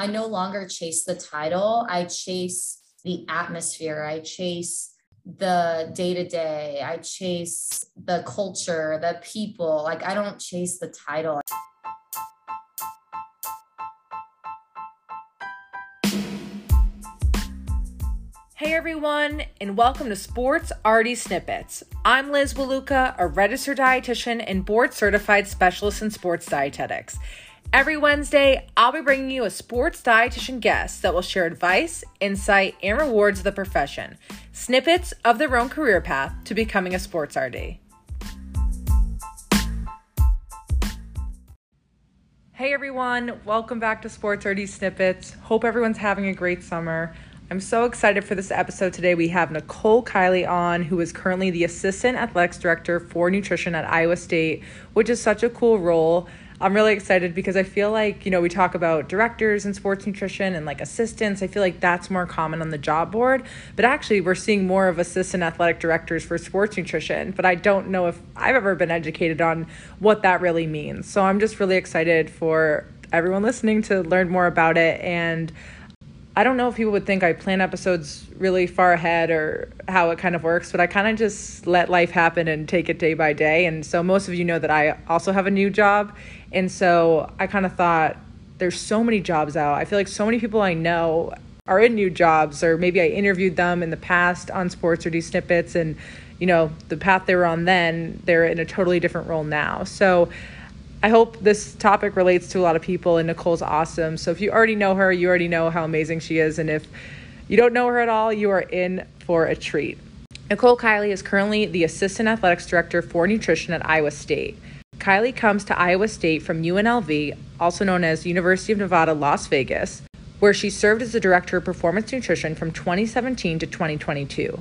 I no longer chase the title. I chase the atmosphere. I chase the day to day. I chase the culture, the people. Like, I don't chase the title. Hey everyone, and welcome to Sports RD Snippets. I'm Liz Waluka, a registered dietitian and board certified specialist in sports dietetics. Every Wednesday, I'll be bringing you a sports dietitian guest that will share advice, insight, and rewards of the profession, snippets of their own career path to becoming a sports RD. Hey everyone, welcome back to Sports RD Snippets. Hope everyone's having a great summer. I'm so excited for this episode today. We have Nicole Kiley on, who is currently the Assistant Athletics Director for Nutrition at Iowa State, which is such a cool role. I'm really excited because I feel like, you know, we talk about directors in sports nutrition and like assistants. I feel like that's more common on the job board, but actually we're seeing more of assistant athletic directors for sports nutrition, but I don't know if I've ever been educated on what that really means. So I'm just really excited for everyone listening to learn more about it and I don't know if people would think I plan episodes really far ahead or how it kind of works, but I kind of just let life happen and take it day by day. And so most of you know that I also have a new job. And so I kind of thought there's so many jobs out. I feel like so many people I know are in new jobs, or maybe I interviewed them in the past on Sports RD Snippets, and you know, the path they were on then, they're in a totally different role now. So I hope this topic relates to a lot of people, and Nicole's awesome. So if you already know her, you already know how amazing she is. And if you don't know her at all, you are in for a treat. Nicole Kiley is currently the Assistant Athletics Director for Nutrition at Iowa State. Kiley comes to Iowa State from UNLV, also known as University of Nevada, Las Vegas, where she served as the Director of Performance Nutrition from 2017 to 2022.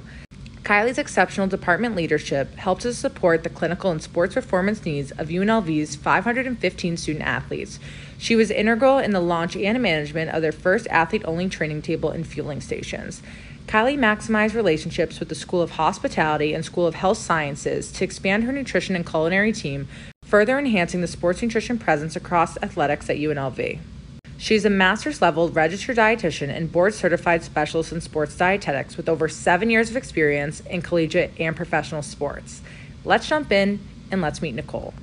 Kiley's exceptional department leadership helps to support the clinical and sports performance needs of UNLV's 515 student athletes. She was integral in the launch and management of their first athlete only training table and fueling stations. Kiley maximized relationships with the School of Hospitality and School of Health Sciences to expand her nutrition and culinary team, further enhancing the sports nutrition presence across athletics at UNLV. She's a master's level registered dietitian and board certified specialist in sports dietetics with over seven years of experience in collegiate and professional sports. Let's jump in and let's meet Nicole.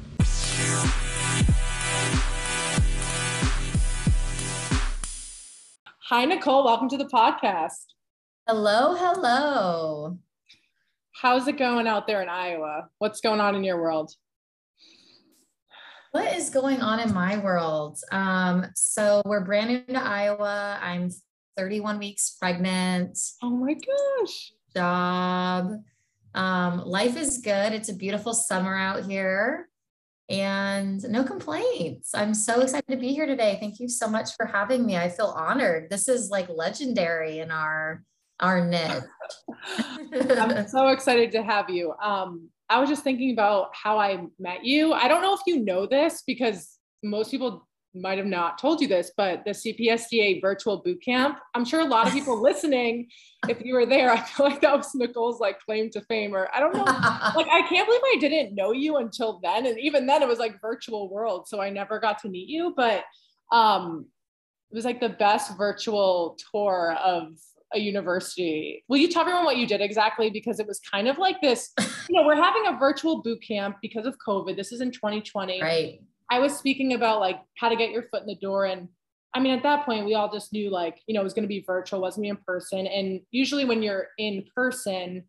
Hi, Nicole. Welcome to the podcast. Hello, hello. How's it going out there in Iowa? What's going on in your world? What is going on in my world? Um, so we're brand new to Iowa. I'm 31 weeks pregnant. Oh my gosh. Job. Um, life is good. It's a beautiful summer out here and no complaints. I'm so excited to be here today. Thank you so much for having me. I feel honored. This is like legendary in our our niche. I'm so excited to have you. Um, I was just thinking about how I met you. I don't know if you know this because most people might have not told you this, but the CPSDA virtual boot camp, I'm sure a lot of people listening, if you were there, I feel like that was Nicole's like claim to fame, or I don't know. like, I can't believe I didn't know you until then. And even then it was like virtual world. So I never got to meet you, but um, it was like the best virtual tour of a university. Will you tell everyone what you did exactly? Because it was kind of like this, you know, we're having a virtual boot camp because of COVID. This is in 2020. Right. I was speaking about like how to get your foot in the door. And I mean, at that point, we all just knew like, you know, it was going to be virtual, wasn't be in person. And usually when you're in person,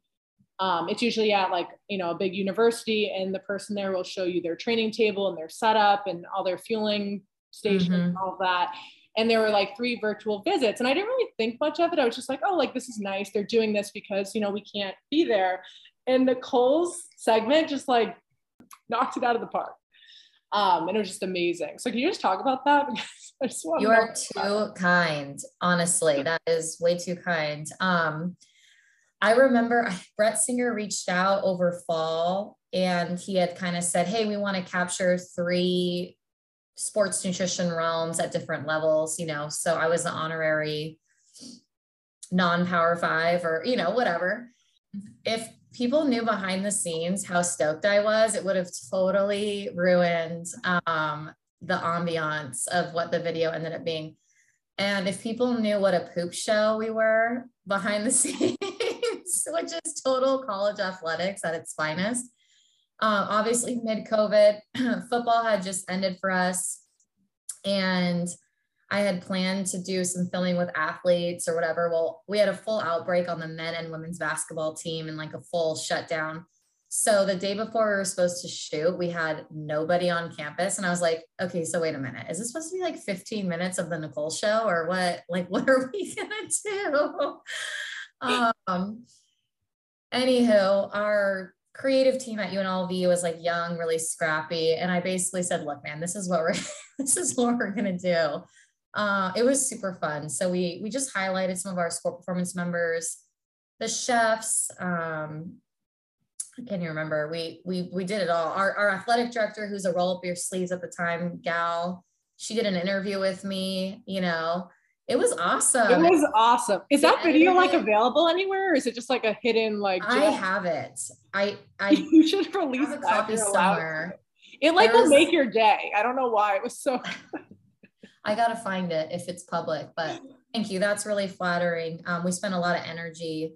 um, it's usually at like, you know, a big university and the person there will show you their training table and their setup and all their fueling stations mm-hmm. and all that and there were like three virtual visits and i didn't really think much of it. I was just like oh like this is nice. They're doing this because you know we can't be there. And nicole's segment just like knocked it out of the park. Um, and it was just amazing. So can you just talk about that? You are too kind honestly. That is way too kind. Um, i remember brett singer reached out over fall and he had kind of said hey we want to capture three sports nutrition realms at different levels, you know. So I was an honorary non power five or, you know, whatever. If people knew behind the scenes how stoked I was, it would have totally ruined um, the ambiance of what the video ended up being. And if people knew what a poop show we were behind the scenes, which is total college athletics at its finest. Uh, obviously, mid COVID, football had just ended for us. And I had planned to do some filming with athletes or whatever. Well, we had a full outbreak on the men and women's basketball team and like a full shutdown. So the day before we were supposed to shoot, we had nobody on campus. And I was like, okay, so wait a minute. Is this supposed to be like 15 minutes of the Nicole show or what? Like, what are we gonna do? um anywho, our creative team at UNLV was like young, really scrappy. And I basically said, look, man, this is what we're this is what we're gonna do. Uh, it was super fun. So we we just highlighted some of our sport performance members, the chefs, um, I can't even remember. We we we did it all. Our our athletic director, who's a roll up your sleeves at the time, gal, she did an interview with me. You know, it was awesome. It was awesome. Is that video like available anywhere, or is it just like a hidden like? I have it. I I you should release a copy somewhere. It like will make your day. I don't know why it was so. I gotta find it if it's public, but thank you. That's really flattering. Um, we spent a lot of energy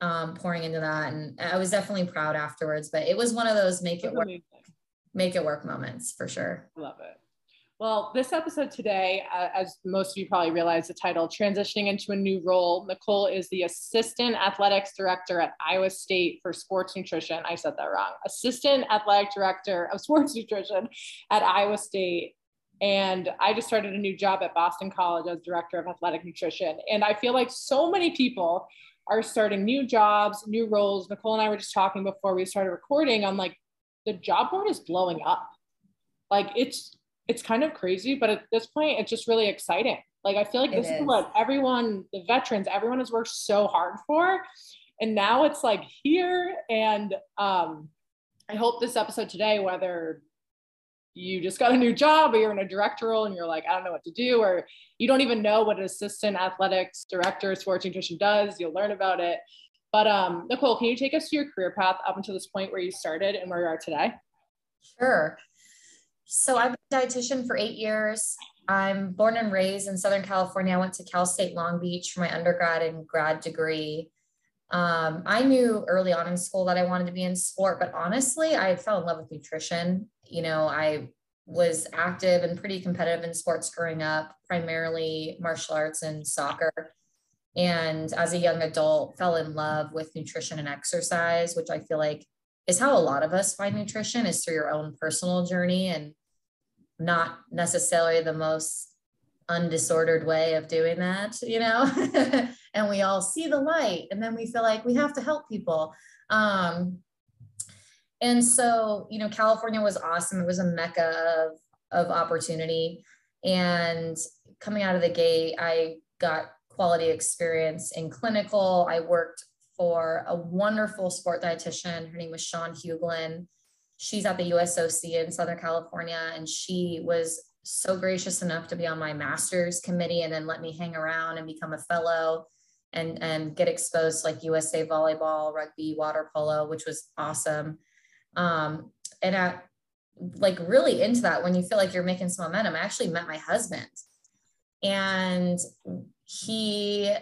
um, pouring into that. And I was definitely proud afterwards, but it was one of those make it work, make it work moments for sure. Love it. Well, this episode today, uh, as most of you probably realize the title, Transitioning into a New Role, Nicole is the Assistant Athletics Director at Iowa State for Sports Nutrition. I said that wrong. Assistant Athletic Director of Sports Nutrition at Iowa State. And I just started a new job at Boston College as Director of Athletic Nutrition. And I feel like so many people are starting new jobs, new roles. Nicole and I were just talking before we started recording on like the job board is blowing up. Like it's it's kind of crazy, but at this point, it's just really exciting. Like I feel like this is. is what everyone, the veterans, everyone has worked so hard for. And now it's like here. And um, I hope this episode today, whether you just got a new job or you're in a director role and you're like, I don't know what to do, or you don't even know what an assistant athletics director sports nutrition does, you'll learn about it. But um, Nicole, can you take us to your career path up until this point where you started and where you are today? Sure. So I've been a dietitian for eight years. I'm born and raised in Southern California. I went to Cal State Long Beach for my undergrad and grad degree. Um, I knew early on in school that I wanted to be in sport, but honestly, I fell in love with nutrition. You know, I was active and pretty competitive in sports growing up, primarily martial arts and soccer. And as a young adult, fell in love with nutrition and exercise, which I feel like is how a lot of us find nutrition is through your own personal journey and not necessarily the most undisordered way of doing that, you know? and we all see the light and then we feel like we have to help people. Um, and so, you know, California was awesome. It was a mecca of, of opportunity. And coming out of the gate, I got quality experience in clinical. I worked for a wonderful sport dietitian. Her name was Shawn Hueglin. She's at the USOC in Southern California, and she was so gracious enough to be on my master's committee and then let me hang around and become a fellow and and get exposed like USA volleyball, rugby, water polo, which was awesome. Um, and I like really into that when you feel like you're making some momentum. I actually met my husband and he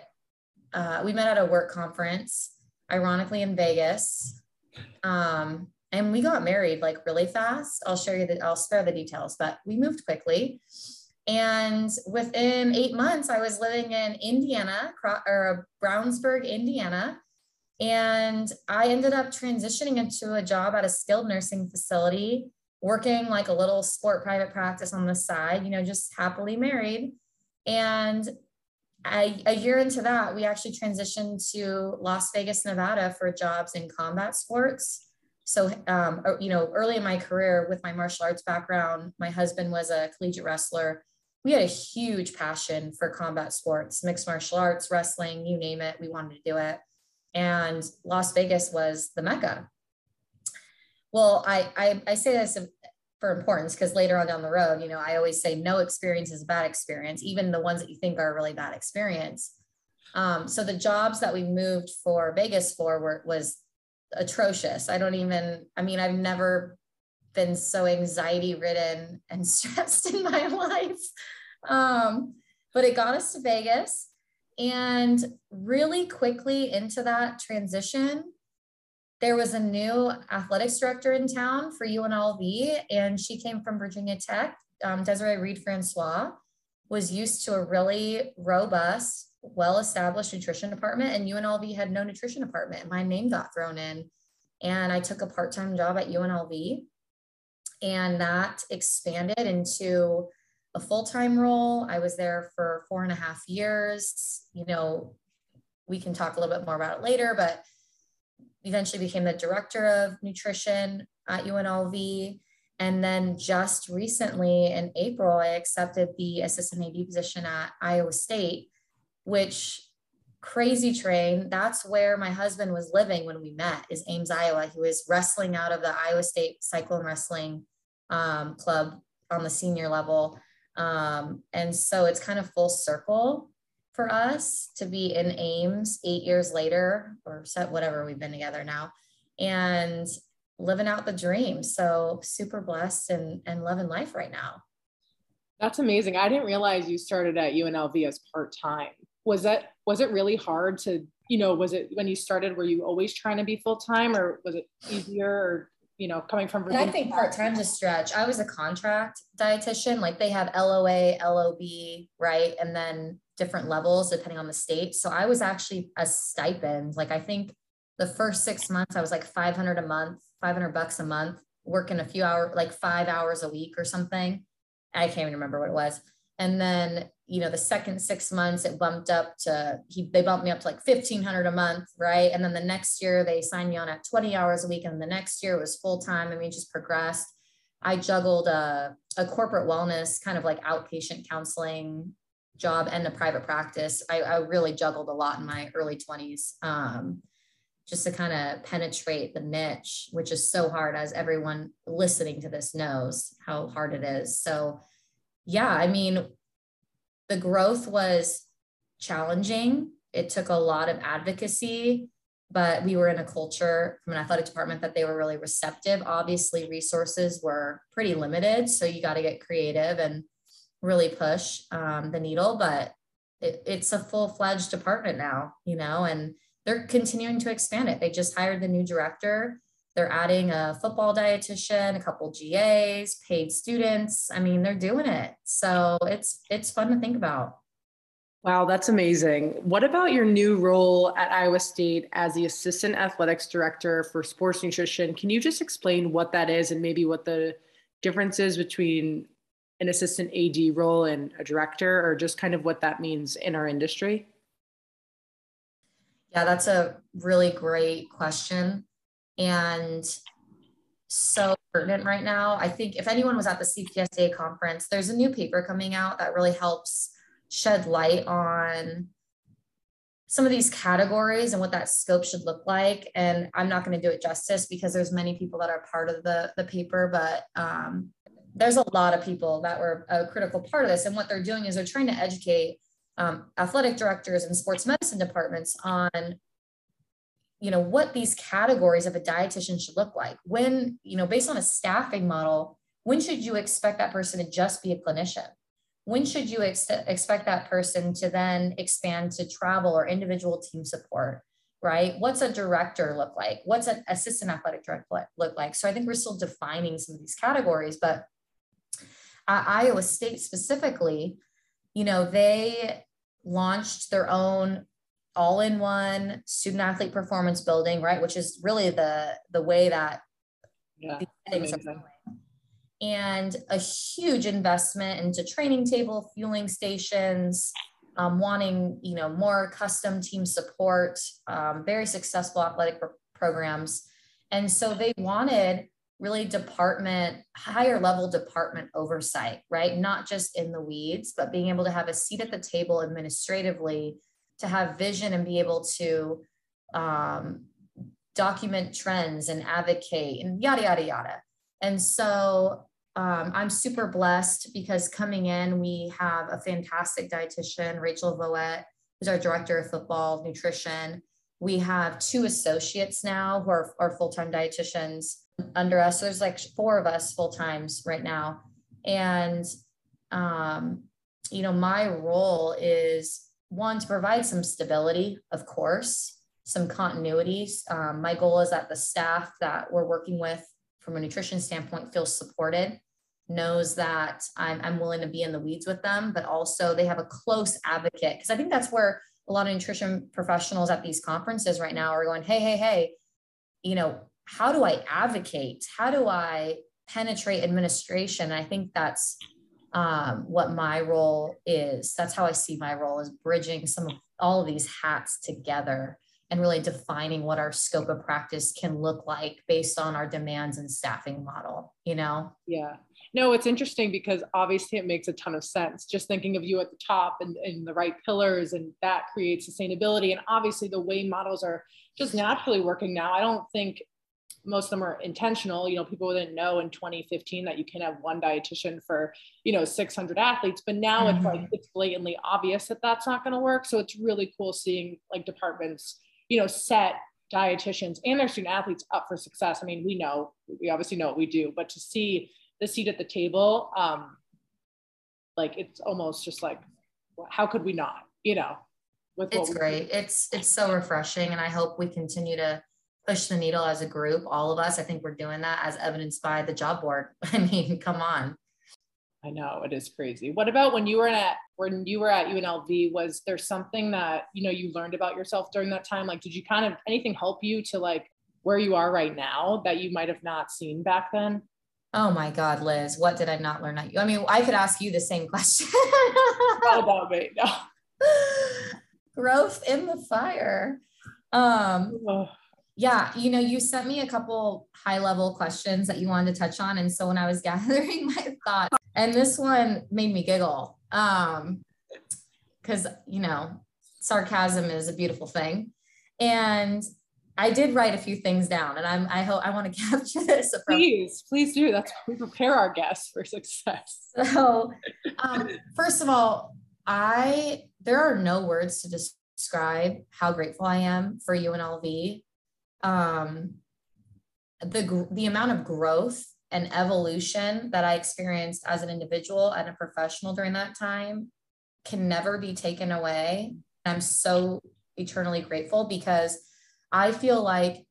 uh, we met at a work conference, ironically in Vegas. Um, and we got married like really fast. I'll share you that I'll spare the details, but we moved quickly. And within eight months, I was living in Indiana or Brownsburg, Indiana. And I ended up transitioning into a job at a skilled nursing facility, working like a little sport private practice on the side, you know, just happily married. And I, a year into that, we actually transitioned to Las Vegas, Nevada for jobs in combat sports. So, um, uh, you know, early in my career with my martial arts background, my husband was a collegiate wrestler. We had a huge passion for combat sports, mixed martial arts, wrestling, you name it. We wanted to do it. And Las Vegas was the Mecca. Well, I, I, I say this for importance because later on down the road, you know, I always say no experience is a bad experience, even the ones that you think are a really bad experience. Um, so the jobs that we moved for Vegas for were was atrocious. I don't even, I mean, I've never been so anxiety ridden and stressed in my life. Um, but it got us to Vegas. And really quickly into that transition, there was a new athletics director in town for UNLV, and she came from Virginia Tech. Um, Desiree Reed Francois was used to a really robust, well established nutrition department, and UNLV had no nutrition department. My name got thrown in, and I took a part time job at UNLV. And that expanded into a full time role. I was there for four and a half years. You know, we can talk a little bit more about it later, but eventually became the director of nutrition at UNLV. And then just recently in April, I accepted the assistant AD position at Iowa State, which crazy train. That's where my husband was living when we met, is Ames, Iowa. He was wrestling out of the Iowa State Cyclone Wrestling um, Club on the senior level. Um, and so it's kind of full circle for us to be in Ames eight years later, or whatever we've been together now, and living out the dream. So super blessed and, and loving life right now. That's amazing. I didn't realize you started at UNLV as part time. Was that was it really hard to you know was it when you started were you always trying to be full time or was it easier or you know, coming from Virginia. And I think part time's a stretch. I was a contract dietitian, like they have LOA, LOB, right? And then different levels depending on the state. So I was actually a stipend. Like I think the first six months, I was like 500 a month, 500 bucks a month, working a few hours, like five hours a week or something. I can't even remember what it was. And then you know the second six months it bumped up to he they bumped me up to like 1500 a month right? And then the next year they signed me on at 20 hours a week and the next year it was full time I mean just progressed. I juggled a, a corporate wellness kind of like outpatient counseling job and a private practice. I, I really juggled a lot in my early 20s um, just to kind of penetrate the niche which is so hard as everyone listening to this knows how hard it is. So yeah i mean the growth was challenging. It took a lot of advocacy, but we were in a culture from an athletic department that they were really receptive. Obviously, resources were pretty limited. So you got to get creative and really push um, the needle. But it, it's a full fledged department now, you know, and they're continuing to expand it. They just hired the new director they're adding a football dietitian, a couple GAs, paid students. I mean, they're doing it. So it's it's fun to think about. Wow, that's amazing. What about your new role at Iowa State as the assistant athletics director for sports nutrition? Can you just explain what that is and maybe what the difference is between an assistant AD role and a director, or just kind of what that means in our industry? Yeah, that's a really great question and so pertinent right now. I think if anyone was at the CPSA conference, there's a new paper coming out that really helps shed light on some of these categories and what that scope should look like. And I'm not going to do it justice because there's many people that are part of the, the paper, but um, there's a lot of people that were a critical part of this. And what they're doing is they're trying to educate um, athletic directors and sports medicine departments on you know what these categories of a dietitian should look like. When you know based on a staffing model when should you expect that person to just be a clinician? When should you ex- expect that person to then expand to travel or individual team support right? What's a director look like? What's an assistant athletic director look like? So i think we're still defining some of these categories but at iowa state specifically you know they launched their own all-in-one student athlete performance building, right? Which is really the the way that yeah, things are going. And a huge investment into training table, fueling stations, um, wanting you know more custom team support, um, very successful athletic pro- programs, and so they wanted really department higher level department oversight right not just in the weeds but being able to have a seat at the table administratively to have vision and be able to um, document trends and advocate and yada, yada, yada. And so um, I'm super blessed because coming in, we have a fantastic dietitian, Rachel Voet, who's our director of football nutrition. We have two associates now who are, are full time dietitians under us. So there's like four of us full times right now. And um, you know, my role is one to provide some stability, of course, some continuities. Um, my goal is that the staff that we're working with from a nutrition standpoint feels supported, knows that I'm, I'm willing to be in the weeds with them, but also they have a close advocate. Because I think that's where a lot of nutrition professionals at these conferences right now are going, hey, hey, hey, you know, how do I advocate? How do I penetrate administration? I think that's um, what my role is. That's how I see my role is bridging some of all of these hats together and really defining what our scope of practice can look like based on our demands and staffing model, you know? Yeah. No, it's interesting because obviously it makes a ton of sense. Just thinking of you at the top and, and the right pillars, and that creates sustainability. And obviously, the way models are just naturally working now, I don't think most of them are intentional. You know, people didn't know in 2015 that you can have one dietitian for, you know, 600 athletes, but now mm-hmm. it's like mm-hmm. it's blatantly obvious that that's not going to work. So it's really cool seeing like departments, you know, set dietitians and their student athletes up for success. I mean, we know, we obviously know what we do, but to see the seat at the table, um, like it's almost just like, how could we not, you know? With it's great. Do. It's it's so refreshing, and I hope we continue to push the needle as a group, all of us. I think we're doing that as evidenced by the job board. I mean, come on. I know it is crazy. What about when you were at when you were at UNLV? Was there something that you know you learned about yourself during that time? Like, did you kind of anything help you to like where you are right now that you might have not seen back then? Oh my God, Liz, what did I not learn at you? I mean, I could ask you the same question. not about me, no. Growth in the fire. Um, yeah, you know, you sent me a couple high level questions that you wanted to touch on. And so when I was gathering my thoughts, and this one made me giggle. Um, because you know, sarcasm is a beautiful thing. And I did write a few things down and I'm I hope I want to capture this. Please, please do. That's we prepare our guests for success. So um, first of all, I there are no words to describe how grateful I am for UNLV um, the the amount of growth and evolution that I experienced as an individual and a professional during that time can never be taken away. I'm so eternally grateful because I feel like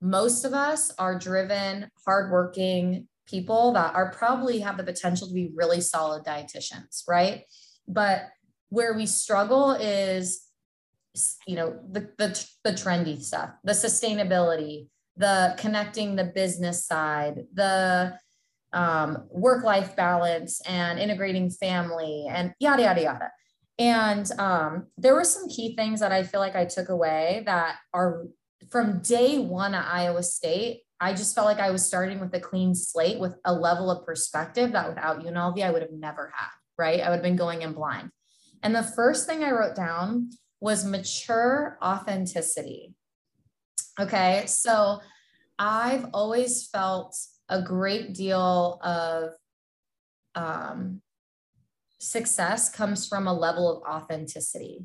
most of us are driven, hardworking people that are probably have the potential to be really solid dietitians, right? But where we struggle is you know the, the the trendy stuff the sustainability the connecting the business side the um, work life balance and integrating family and yada yada yada. And um, there were some key things that i feel like i took away that are from day one at iowa state i just felt like i was starting with a clean slate with a level of perspective that without unlv i would have never had right? I would have been going in blind. And the first thing i wrote down was mature authenticity. Okay, so I've always felt a great deal of um, success comes from a level of authenticity.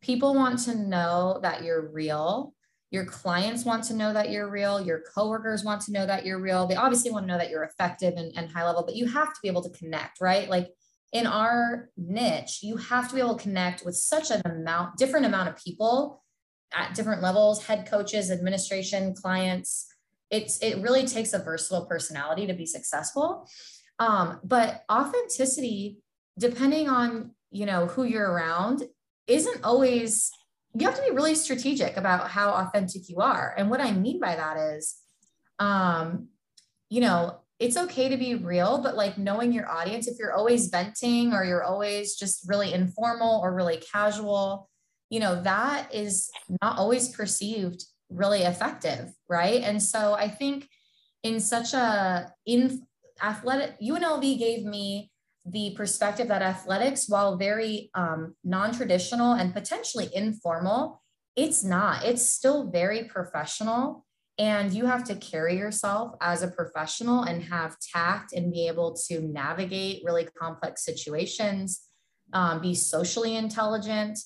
People want to know that you're real. Your clients want to know that you're real. Your coworkers want to know that you're real. They obviously want to know that you're effective and, and high level, but you have to be able to connect, right? Like in our niche, you have to be able to connect with such an amount, different amount of people at different levels, head coaches, administration, clients. It's it really takes a versatile personality to be successful. Um, but authenticity, depending on you know who you're around, isn't always you have to be really strategic about how authentic you are. And what I mean by that is, um, you know, it's okay to be real, but like knowing your audience, if you're always venting or you're always just really informal or really casual, you know, that is not always perceived really effective. Right. And so I think in such a in athletic UNLV gave me the perspective that athletics, while very um, non-traditional and potentially informal, it's not. It's still very professional and you have to carry yourself as a professional and have tact and be able to navigate really complex situations, um, be socially intelligent.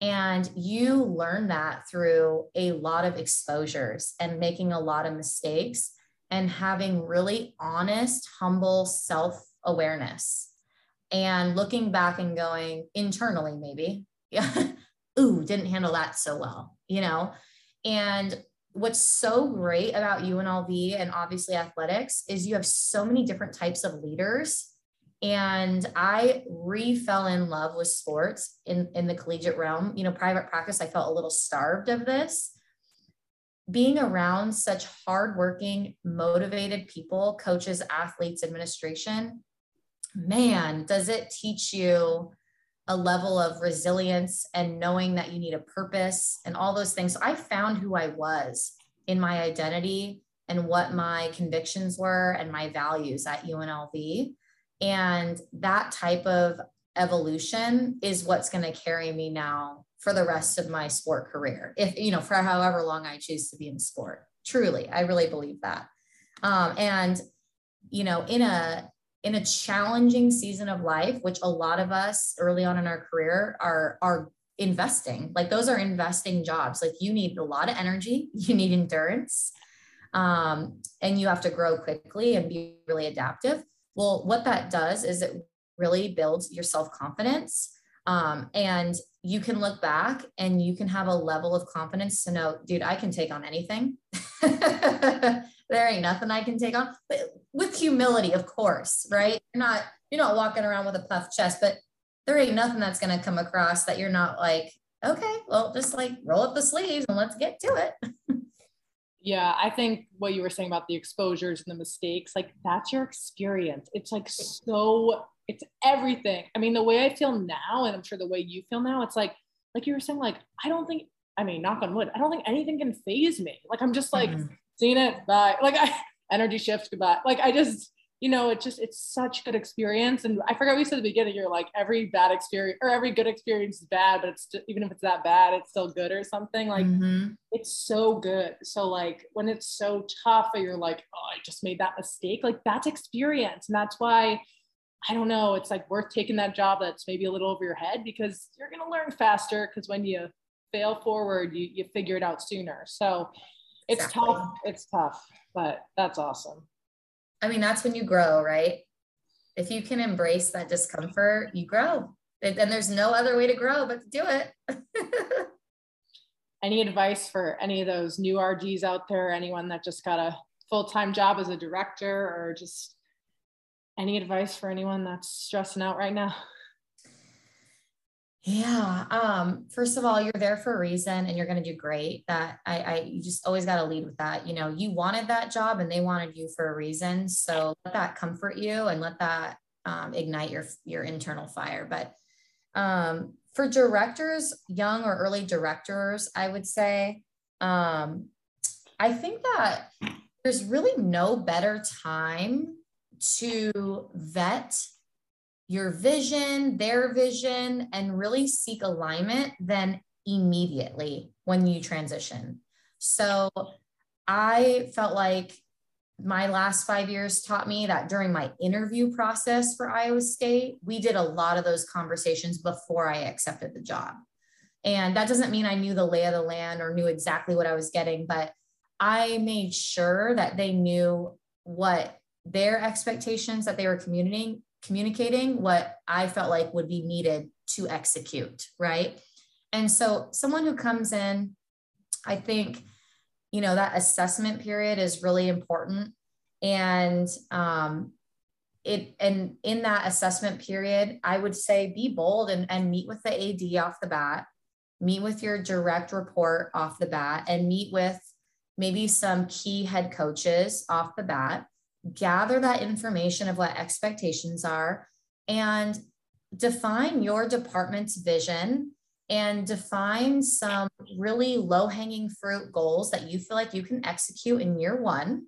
And you learn that through a lot of exposures and making a lot of mistakes and having really honest, humble self awareness. and looking back and going internally, maybe, yeah, ooh, didn't handle that so well, you know? And what's so great about UNLV and obviously athletics is you have so many different types of leaders. And I re fell in love with sports in, in the collegiate realm. You know, private practice, I felt a little starved of this. Being around such hardworking, motivated people, coaches, athletes, administration, man, does it teach you a level of resilience and knowing that you need a purpose and all those things. So I found who I was in my identity and what my convictions were and my values at UNLV. And that type of evolution is what's going to carry me now for the rest of my sport career. If, you know, for however long I choose to be in sport. Truly, I really believe that. Um, and, you know, in a, in a challenging season of life, which a lot of us early on in our career are, are investing. Like those are investing jobs. Like you need a lot of energy, you need endurance, um, and you have to grow quickly and be really adaptive. Well, what that does is it really builds your self confidence. Um, and you can look back and you can have a level of confidence to know, dude, I can take on anything. there ain't nothing I can take on, but with humility, of course, right? You're not, you're not walking around with a puffed chest, but there ain't nothing that's to come across that you're not like, okay, well, just like roll up the sleeves and let's get to it. yeah, I think what you were saying about the exposures and the mistakes, like that's your experience. It's like so, it's everything. I mean, the way I feel now, and I'm sure the way you feel now, it's like, like you were saying, like, I don't think, I mean, knock on wood, I don't think anything can phase me. Like, I'm just like, mm-hmm seen it, bye. Like I energy shifts, goodbye. Like I just, you know, it just it's such a good experience. And I forgot we said at the beginning, you're like every bad experience or every good experience is bad, but it's just, even if it's that bad, it's still good or something. Like mm-hmm. it's so good. So like when it's so tough, or you're like, oh, I just made that mistake. Like that's experience, and that's why. I don't know. It's like worth taking that job that's maybe a little over your head because you're going to learn faster. Because when you fail forward, you, you figure it out sooner. So it's exactly. tough. It's tough, but that's awesome. I mean, that's when you grow, right? If you can embrace that discomfort, you grow. And there's no other way to grow but to do it. any advice for any of those new RDs out there? Anyone that just got a full time job as a director, or just any advice for anyone that's stressing out right now? Yeah. Um, first of all, you're there for a reason and you're going to do great. That I, I, you just always got to lead with that. You know, you wanted that job and they wanted you for a reason. So let that comfort you and let that um, ignite your, your internal fire. But um, for directors, young or early directors, I would say, um, I think that there's really no better time to vet your vision, their vision, and really seek alignment then immediately when you transition. So I felt like my last five years taught me that during my interview process for Iowa State, we did a lot of those conversations before I accepted the job. And that doesn't mean I knew the lay of the land or knew exactly what I was getting, but I made sure that they knew what their expectations that they were communicating communicating what I felt like would be needed to execute, right? And so, someone who comes in, I think, you know, that assessment period is really important. And um, it and in that assessment period, I would say be bold and, and meet with the AD off the bat, meet with your direct report off the bat, and meet with maybe some key head coaches off the bat gather that information of what expectations are and define your department's vision and define some really low hanging fruit goals that you feel like you can execute in year one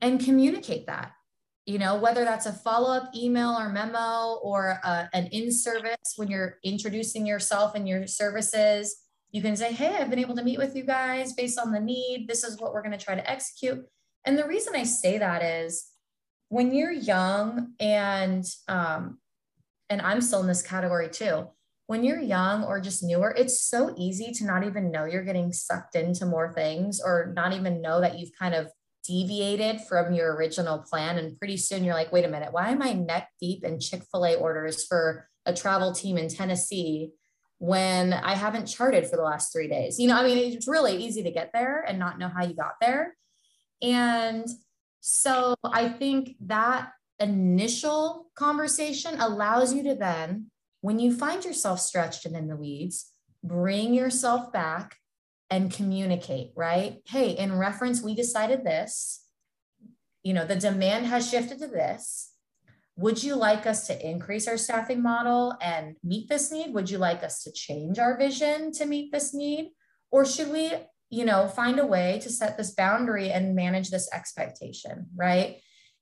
and communicate that. You know whether that's a follow-up email or memo or uh, an in-service when you're introducing yourself and your services you can say hey i've been able to meet with you guys based on the need. This is what we're going to try to execute and the reason I say that is when you're young and um, and I'm still in this category too. When you're young or just newer, it's so easy to not even know you're getting sucked into more things or not even know that you've kind of deviated from your original plan. And pretty soon you're like, wait a minute, why am I neck deep in Chick fil A orders for a travel team in Tennessee when I haven't charted for the last three days? You know, I mean, it's really easy to get there and not know how you got there. And so I think that initial conversation allows you to then, when you find yourself stretched and in the weeds, bring yourself back and communicate, right? Hey, in reference, we decided this. You know, the demand has shifted to this. Would you like us to increase our staffing model and meet this need? Would you like us to change our vision to meet this need? Or should we, you know, find a way to set this boundary and manage this expectation, right?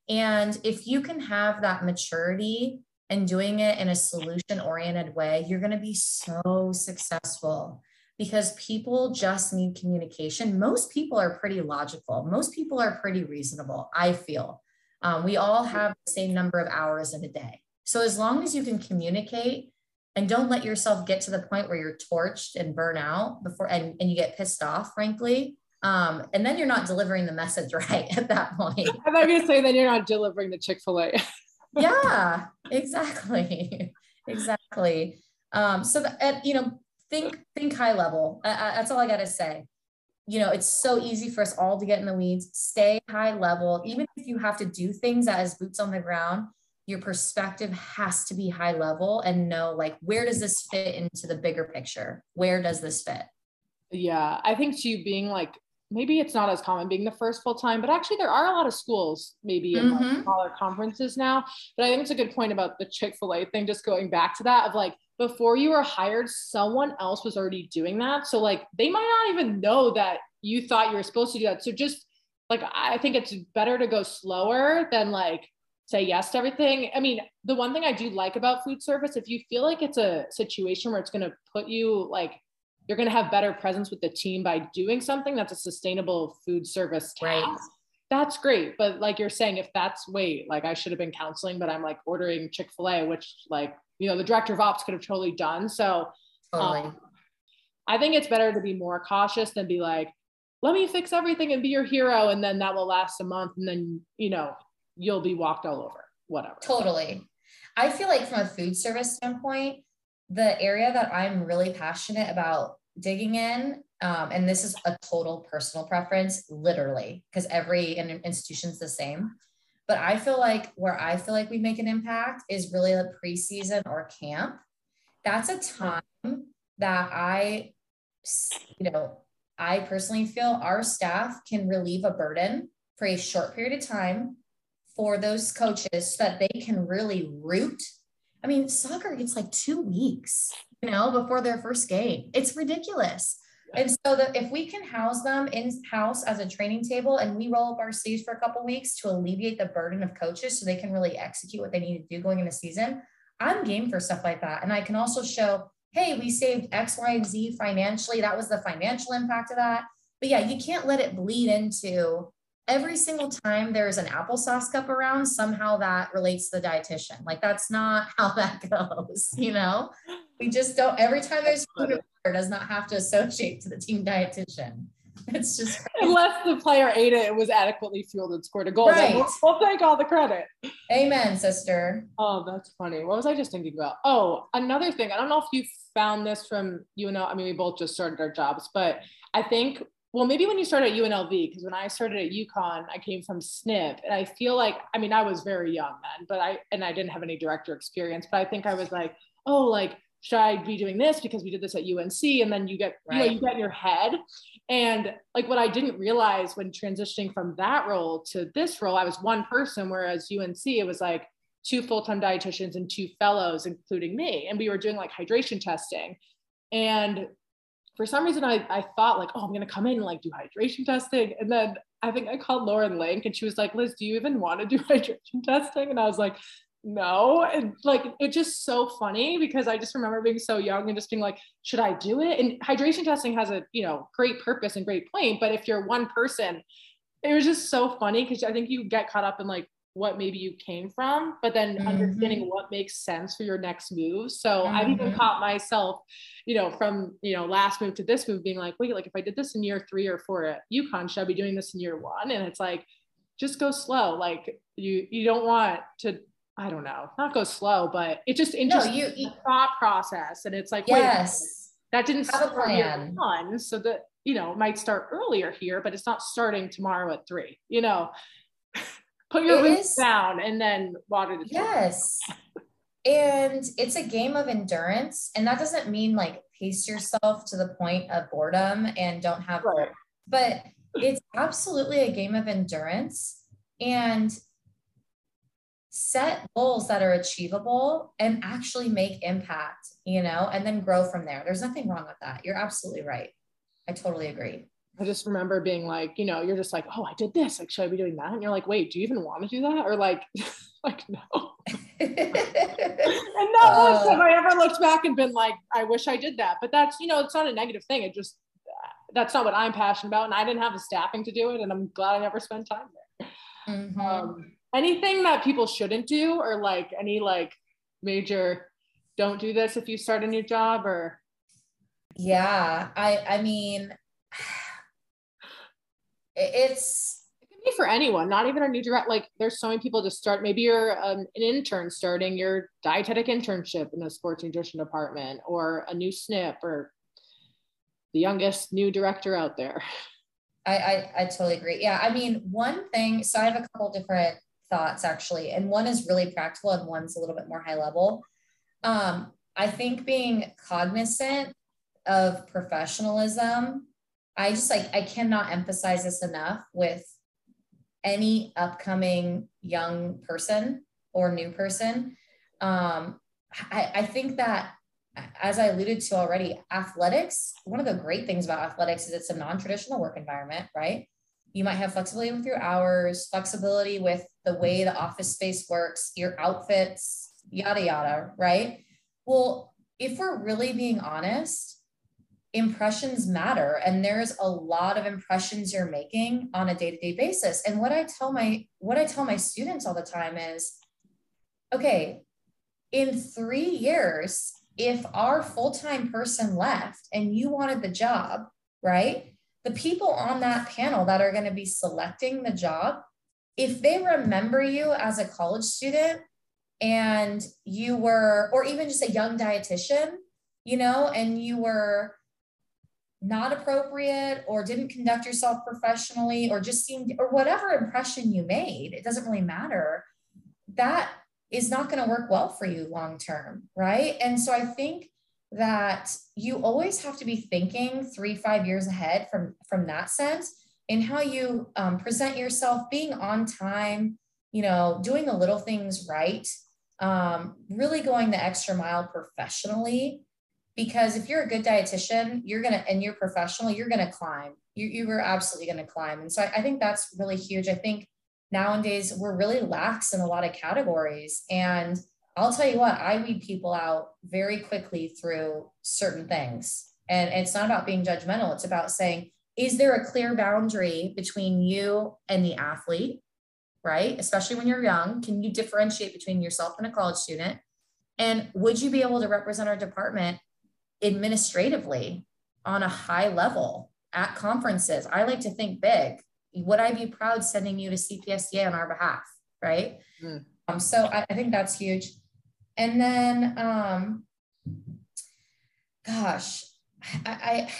And if you can have that maturity and doing it in a solution oriented way, you're going to be so successful because people just need communication. Most people are pretty logical, most people are pretty reasonable, I feel. Um, we all have the same number of hours in a day. So as long as you can communicate and don't let yourself get to the point where you're torched and burn out before and, and you get pissed off, frankly. Um, and then you're not delivering the message right at that point. I'm not gonna say then you're not delivering the Chick-fil-A. yeah, exactly. exactly. Um, so that, you know, think think high level. I, I, that's all I got to say. You know, it's so easy for us all to get in the weeds. Stay high level, even if you have to do things as boots on the ground. Your perspective has to be high level and know like where does this fit into the bigger picture? Where does this fit? Yeah, I think to being like maybe it's not as common being the first full time, but actually there are a lot of schools maybe in mm-hmm. like smaller conferences now. But I think it's a good point about the Chick fil A thing, just going back to that of like before you were hired, someone else was already doing that. So like they might not even know that you thought you were supposed to do that. So just like I think it's better to go slower than like say yes to everything. I mean, the one thing I do like about food service, if you feel like it's a situation where it's going to put you like you're going to have better presence with the team by doing something that's a sustainable food service task. Right. That's great. But like you're saying, if that's wait, like I should have been counseling, but I'm like ordering Chick fil A, which like you know the director of ops could have totally done. So totally. Um, I think it's better to be more cautious than be like, let me fix everything and be your hero, and then that will last a month, and then you know you'll be walked all over. Whatever. Totally. I feel like from a food service standpoint, the area that I'm really passionate about digging in, um, and this is a total personal preference, literally, because every institution's the same but I feel like where I feel like we make an impact is really the preseason or camp. That's a time that I, you know, I personally feel our staff can relieve a burden for a short period of time for those coaches so that they can really root. I mean, soccer gets like two weeks, you know, before their first game. It's ridiculous. And so that if we can house them in house as a training table and we roll up our sleeves for a couple weeks to alleviate the burden of coaches so they can really execute what they need to do going into season, I'm game for stuff like that. And I can also show, hey, we saved X, Y, and Z financially. That was the financial impact of that. But yeah, you can't let it bleed into every single time there's an applesauce cup around, somehow that relates to the dietitian. Like that's not how that goes, you know? We just don't every time there's food does not have to associate to the team dietitian. It's just crazy. unless the player ate it and was adequately fueled and scored a goal. Right. We'll, we'll, take all the credit. Amen, sister. Oh, that's funny. What was I just thinking about? Oh, another thing. I don't know if you found this from UNL. I mean, we both just started our jobs, but I think well, maybe when you started at UNLV, because when I started at UConn, I came from SNP, and I feel like I mean I was very young then, but I and I didn't have any director experience, but I think I was like, oh, like should I be doing this because we did this at UNC? And then you get, right. you know, you get in your head. And like what I didn't realize when transitioning from that role to this role, I was one person, whereas UNC, it was like two full-time dietitians and two fellows, including me. And we were doing like hydration testing. And for some reason I, I thought like, oh, I'm gonna come in and like do hydration testing. And then I think I called Lauren Link and she was like, Liz, do you even want to do hydration testing? And I was like, no and like it's just so funny because i just remember being so young and just being like should i do it and hydration testing has a you know great purpose and great point but if you're one person it was just so funny because i think you get caught up in like what maybe you came from, but then mm-hmm. understanding what makes sense for your next move. So mm-hmm. I've even mm-hmm. caught myself, you know, from, you know, last move to this move being like, wait, like if I did this in year three or four at UConn, should I be doing this in year one? And it's like, just go slow. Like you, you don't want to, I don't know, not go slow, but it just interesting no, you, you, thought process. And it's like, yes, wait, that didn't have start plan. one. So that, you know, might start earlier here, but it's not starting tomorrow at three, you know, put your roots down and then water the yes. And it's a game of endurance and that doesn't mean like pace yourself to the point of boredom and don't have right. but it's absolutely a game of endurance and set goals that are achievable and actually make impact you know and then grow from there. There's nothing wrong with that. You're absolutely right. I totally agree I just remember being like, you know, you're just like, oh, I did this. Like, should I be doing that? And you're like, wait, do you even want to do that? Or like, like no. and not uh, once have I ever looked back and been like, I wish I did that. But that's, you know, it's not a negative thing. It just that's not what I'm passionate about, and I didn't have the staffing to do it, and I'm glad I never spent time there. Mm-hmm. Um, anything that people shouldn't do, or like any like major, don't do this if you start a new job, or yeah, I I mean it's it can be for anyone not even a new direct like there's so many people to start maybe you're um, an intern starting your dietetic internship in a sports nutrition department or a new snip or the youngest new director out there. I, I i totally agree. Yeah i mean one thing so i have a couple different thoughts actually and one is really practical and one's a little bit more high level. Um, i think being cognizant of professionalism I just like, I cannot emphasize this enough with any upcoming young person or new person. Um, I, I think that, as I alluded to already, athletics, one of the great things about athletics is it's a non traditional work environment, right? You might have flexibility with your hours, flexibility with the way the office space works, your outfits, yada, yada, right? Well, if we're really being honest, impressions matter and there's a lot of impressions you're making on a day-to-day basis. And what i tell my what i tell my students all the time is okay in 3 years if our full-time person left and you wanted the job right the people on that panel that are going to be selecting the job if they remember you as a college student and you were or even just a young dietitian you know and you were not appropriate or didn't conduct yourself professionally or just seemed or whatever impression you made it doesn't really matter. That is not going to work well for you long term right? And so i think that you always have to be thinking three five years ahead from from that sense in how you um, present yourself being on time you know doing the little things right um, really going the extra mile professionally because if you're a good dietitian you're gonna and you're professional you're gonna climb. You, you are absolutely gonna climb. And so I, I think that's really huge. I think nowadays we're really lax in a lot of categories. And i'll tell you what i weed people out very quickly through certain things. And it's not about being judgmental. It's about saying is there a clear boundary between you and the athlete right? Especially when you're young can you differentiate between yourself and a college student? And would you be able to represent our department administratively on a high level at conferences. I like to think big. Would I be proud sending you to CPSDA on our behalf? Right. Mm. Um, so I, I, think that's huge. And then, um, gosh, I, I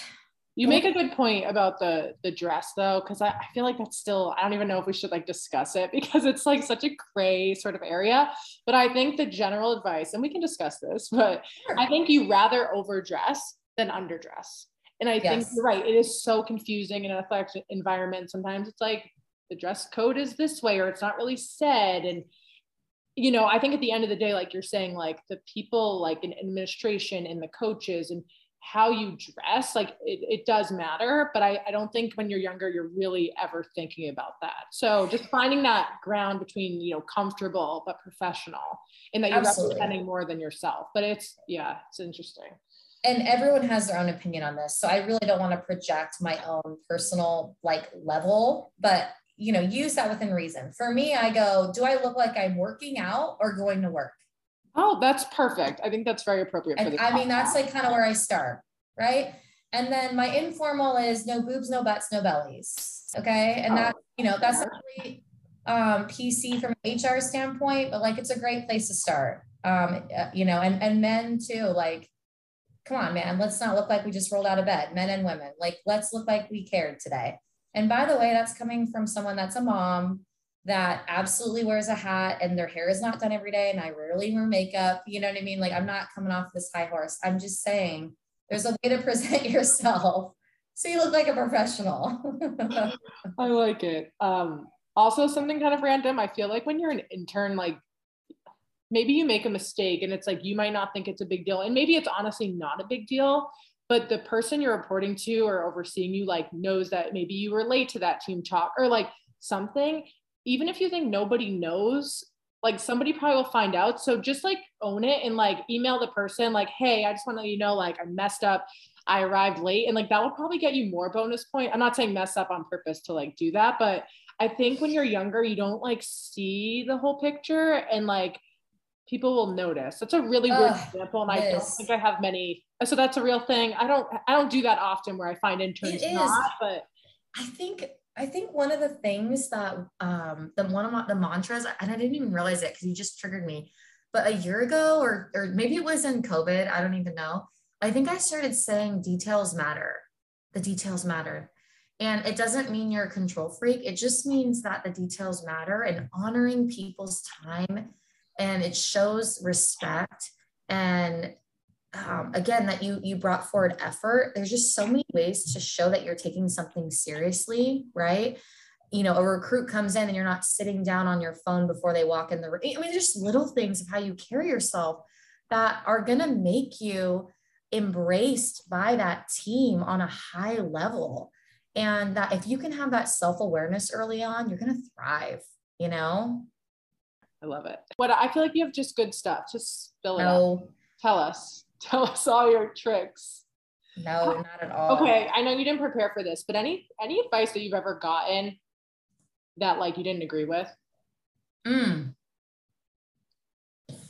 you make a good point about the the dress though, because I, I, feel like that's still I don't even know if we should like discuss it because it's like such a gray sort of area. But I think the general advice, and we can discuss this, but sure. I think you rather overdress than underdress. And I yes. think you're right. It is so confusing in an athletic environment. Sometimes it's like the dress code is this way, or it's not really said. And you know, I think at the end of the day, like you're saying, like the people like in administration and the coaches and how you dress like it, it does matter but I, I don't think when you're younger you're really ever thinking about that so just finding that ground between you know comfortable but professional and that you're Absolutely. representing more than yourself but it's yeah it's interesting and everyone has their own opinion on this so i really don't want to project my own personal like level but you know, use that within reason. For me, I go, do I look like I'm working out or going to work? Oh, that's perfect. I think that's very appropriate for the I mean, that's like kind of where I start, right? And then my informal is no boobs, no butts, no bellies. Okay. And oh, that, you know, that's really um, PC from HR standpoint, but like it's a great place to start. Um, uh, you know, and and men too, like, come on, man, let's not look like we just rolled out of bed, men and women. Like, let's look like we cared today. And by the way, that's coming from someone that's a mom that absolutely wears a hat and their hair is not done every day. And I rarely wear makeup. You know what I mean? Like, I'm not coming off this high horse. I'm just saying there's a way to present yourself so you look like a professional. I like it. Um, also, something kind of random. I feel like when you're an intern, like maybe you make a mistake and it's like you might not think it's a big deal. And maybe it's honestly not a big deal but the person you're reporting to or overseeing you like knows that maybe you were late to that team talk or like something even if you think nobody knows like somebody probably will find out so just like own it and like email the person like hey i just want to let you know like i messed up i arrived late and like that will probably get you more bonus point i'm not saying mess up on purpose to like do that but i think when you're younger you don't like see the whole picture and like people will notice. That's a really weird example, and I don't think I have many. So that's a real thing. I don't. I don't do that often where I find interns not, but I think I think one of the things that um the one of the mantras, and I didn't even realize it because you just triggered me. But a year ago, or or maybe it was in COVID, I don't even know. I think I started saying details matter. The details matter. And it doesn't mean you're a control freak. It just means that the details matter and honoring people's time and it shows respect and um, again that you you brought forward effort there's just so many ways to show that you're taking something seriously right you know a recruit comes in and you're not sitting down on your phone before they walk in the room i mean just little things of how you carry yourself that are going to make you embraced by that team on a high level and that if you can have that self-awareness early on you're going to thrive you know I love it. What I feel like you have just good stuff. Just spill it no. Out. Tell us. Tell us all your tricks. No, not at all. Okay, I know you didn't prepare for this, but any any advice that you've ever gotten that like you didn't agree with? Mm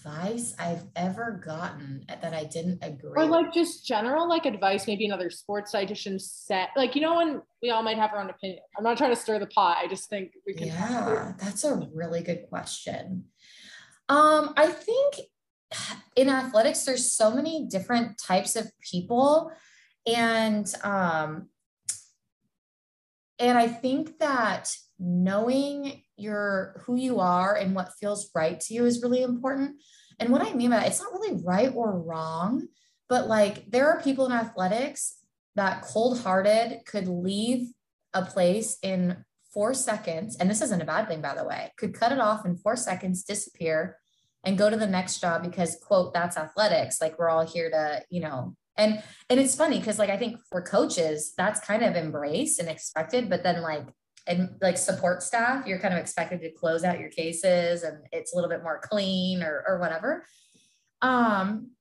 advice I've ever gotten that I didn't agree. Or like just general like advice, maybe another sports dietitian set. Like you know, when we all might have our own opinion. I'm not trying to stir the pot. I just think we can. Yeah, that's a really good question. Um, I think in athletics, there's so many different types of people, and um, and I think that knowing your who you are and what feels right to you is really important. And what I mean by that, it's not really right or wrong, but like there are people in athletics that cold-hearted could leave a place in four seconds, and this isn't a bad thing, by the way, could cut it off in four seconds, disappear, and go to the next job because quote that's athletics. Like we're all here to, you know, and and it's funny because like I think for coaches that's kind of embraced and expected, but then like and like support staff, you're kind of expected to close out your cases and it's a little bit more clean or, or whatever. Um,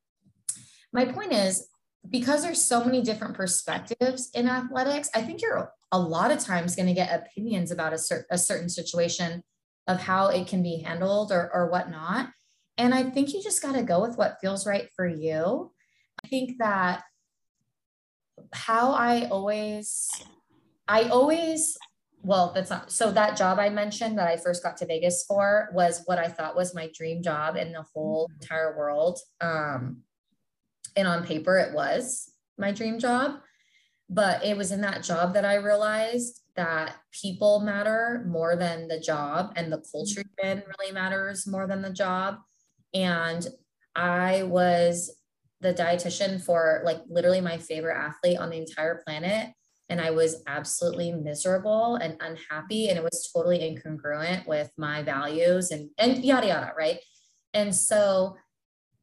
my point is because there's so many different perspectives in athletics, I think you're a lot of times going to get opinions about a, cer- a certain situation of how it can be handled or, or whatnot. And I think you just got to go with what feels right for you. I think that how I always, I always well, that's not so that job I mentioned that I first got to Vegas for was what I thought was my dream job in the whole mm-hmm. entire world. Um, and on paper, it was my dream job. But it was in that job that I realized that people matter more than the job, and the culture even mm-hmm. really matters more than the job. And I was the dietitian for like literally my favorite athlete on the entire planet and I was absolutely miserable and unhappy. And it was totally incongruent with my values and, and yada, yada, right? And so,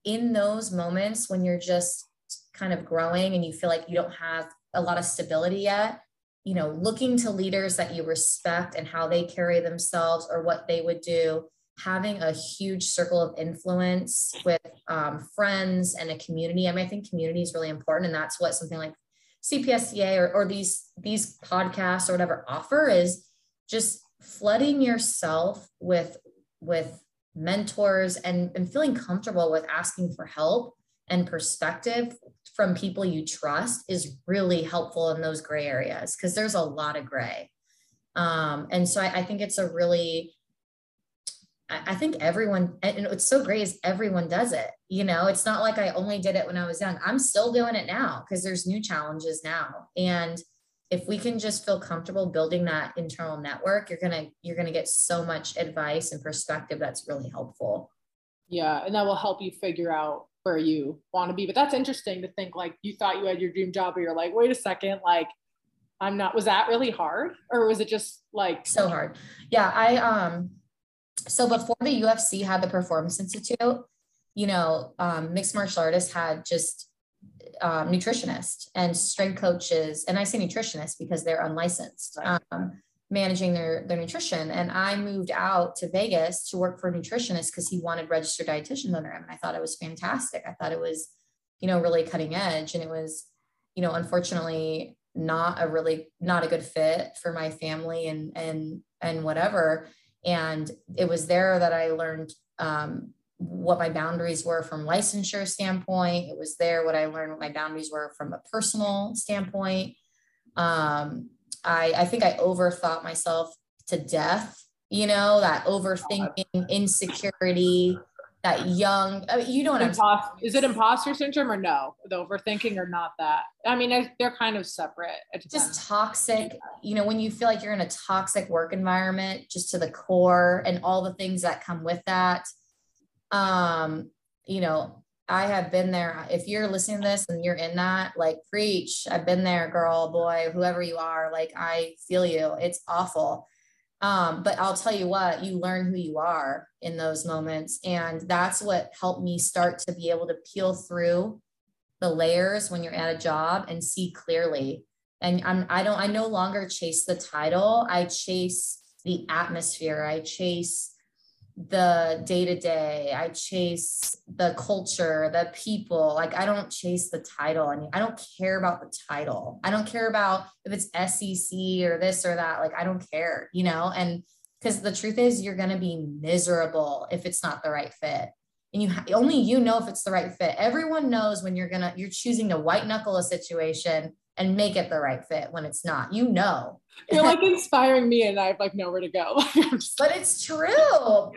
in those moments when you're just kind of growing and you feel like you don't have a lot of stability yet, you know, looking to leaders that you respect and how they carry themselves or what they would do, having a huge circle of influence with um, friends and a community. I mean, I think community is really important. And that's what something like CPSDA or, or these these podcasts or whatever offer is just flooding yourself with with mentors and, and feeling comfortable with asking for help and perspective from people you trust is really helpful in those gray areas because there's a lot of gray. Um, and so I, I, think it's a really, I, think everyone, and what's so great is everyone does it. You know, it's not like I only did it when I was young. I'm still doing it now because there's new challenges now. And if we can just feel comfortable building that internal network, you're gonna you're gonna get so much advice and perspective that's really helpful. Yeah, and that will help you figure out where you want to be. But that's interesting to think like you thought you had your dream job, but you're like, wait a second, like I'm not. Was that really hard, or was it just like so hard? Yeah, I um. So before the UFC had the Performance Institute, you know, um, mixed martial artists had just um, nutritionists and strength coaches, and I say nutritionists because they're unlicensed, right. um, managing their their nutrition. And I moved out to Vegas to work for a nutritionist because he wanted registered dietitians under him, and I thought it was fantastic. I thought it was, you know, really cutting edge, and it was, you know, unfortunately not a really not a good fit for my family and and and whatever. And it was there that I learned um, what my boundaries were from licensure standpoint. It was there what I learned what my boundaries were from a personal standpoint. Um, I, I think I overthought myself to death, you know, that overthinking, insecurity, that young, I mean, you know what I'm saying. Is it imposter syndrome or no? The overthinking or not that? I mean, they're kind of separate. Just toxic, you know, when you feel like you're in a toxic work environment, just to the core and all the things that come with that um, you know, I have been there. If you're listening to this and you're in that, like preach, I've been there, girl, boy, whoever you are, like I feel you. It's awful. Um, but I'll tell you what, you learn who you are in those moments. And that's what helped me start to be able to peel through the layers when you're at a job and see clearly. And I'm I don't I no longer chase the title. I chase the atmosphere. I chase the day to day. I chase the culture, the people. Like I don't chase the title. I mean, I don't care about the title. I don't care about if it's SEC or this or that. Like I don't care, you know. And because the truth is, you're going to be miserable if it's not the right fit. And you only you know if it's the right fit. Everyone knows when you're gonna you're choosing to white knuckle a situation and make it the right fit when it's not. You know. You're like inspiring me and I have like nowhere to go. but it's true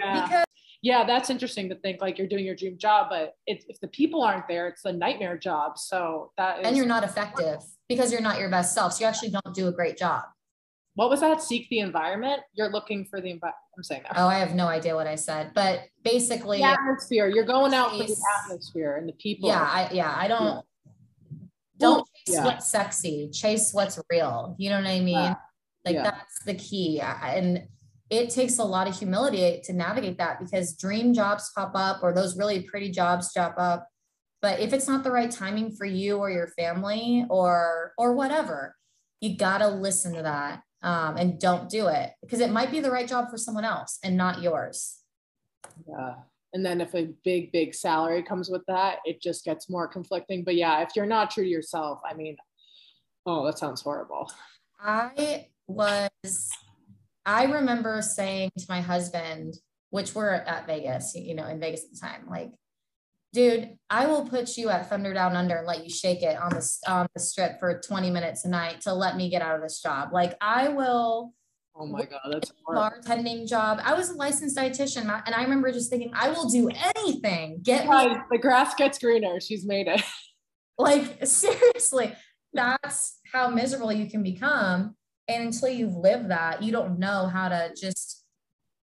yeah. because yeah, that's interesting to think like you're doing your dream job, but if, if the people aren't there, it's a nightmare job. So that is- and you're not effective because you're not your best self. So you actually don't do a great job. What was that? Seek the environment. You're looking for the environment. I'm saying that. Oh, I have no idea what I said, but basically, the atmosphere. You're going out for the atmosphere and the people. Yeah, I yeah, I don't don't chase yeah. what's sexy, chase what's real. You know what I mean? Yeah. Like yeah. that's the key. And it takes a lot of humility to navigate that because dream jobs pop up or those really pretty jobs pop up. But if it's not the right timing for you or your family or or whatever, you gotta listen to that um, and don't do it because it might be the right job for someone else and not yours. Yeah and then if a big big salary comes with that it just gets more conflicting. But yeah if you're not true to yourself i mean oh that sounds horrible. I was i remember saying to my husband which we're at vegas you know in vegas at the time like dude i will put you at thunder down under and let you shake it on the, on the strip for 20 minutes a night to let me get out of this job. Like i will Oh my God, that's hard. bartending job. I was a licensed dietitian, and I remember just thinking, I will do anything. Get me. The grass gets greener. She's made it. Like seriously, that's how miserable you can become. And until you've lived that, you don't know how to just,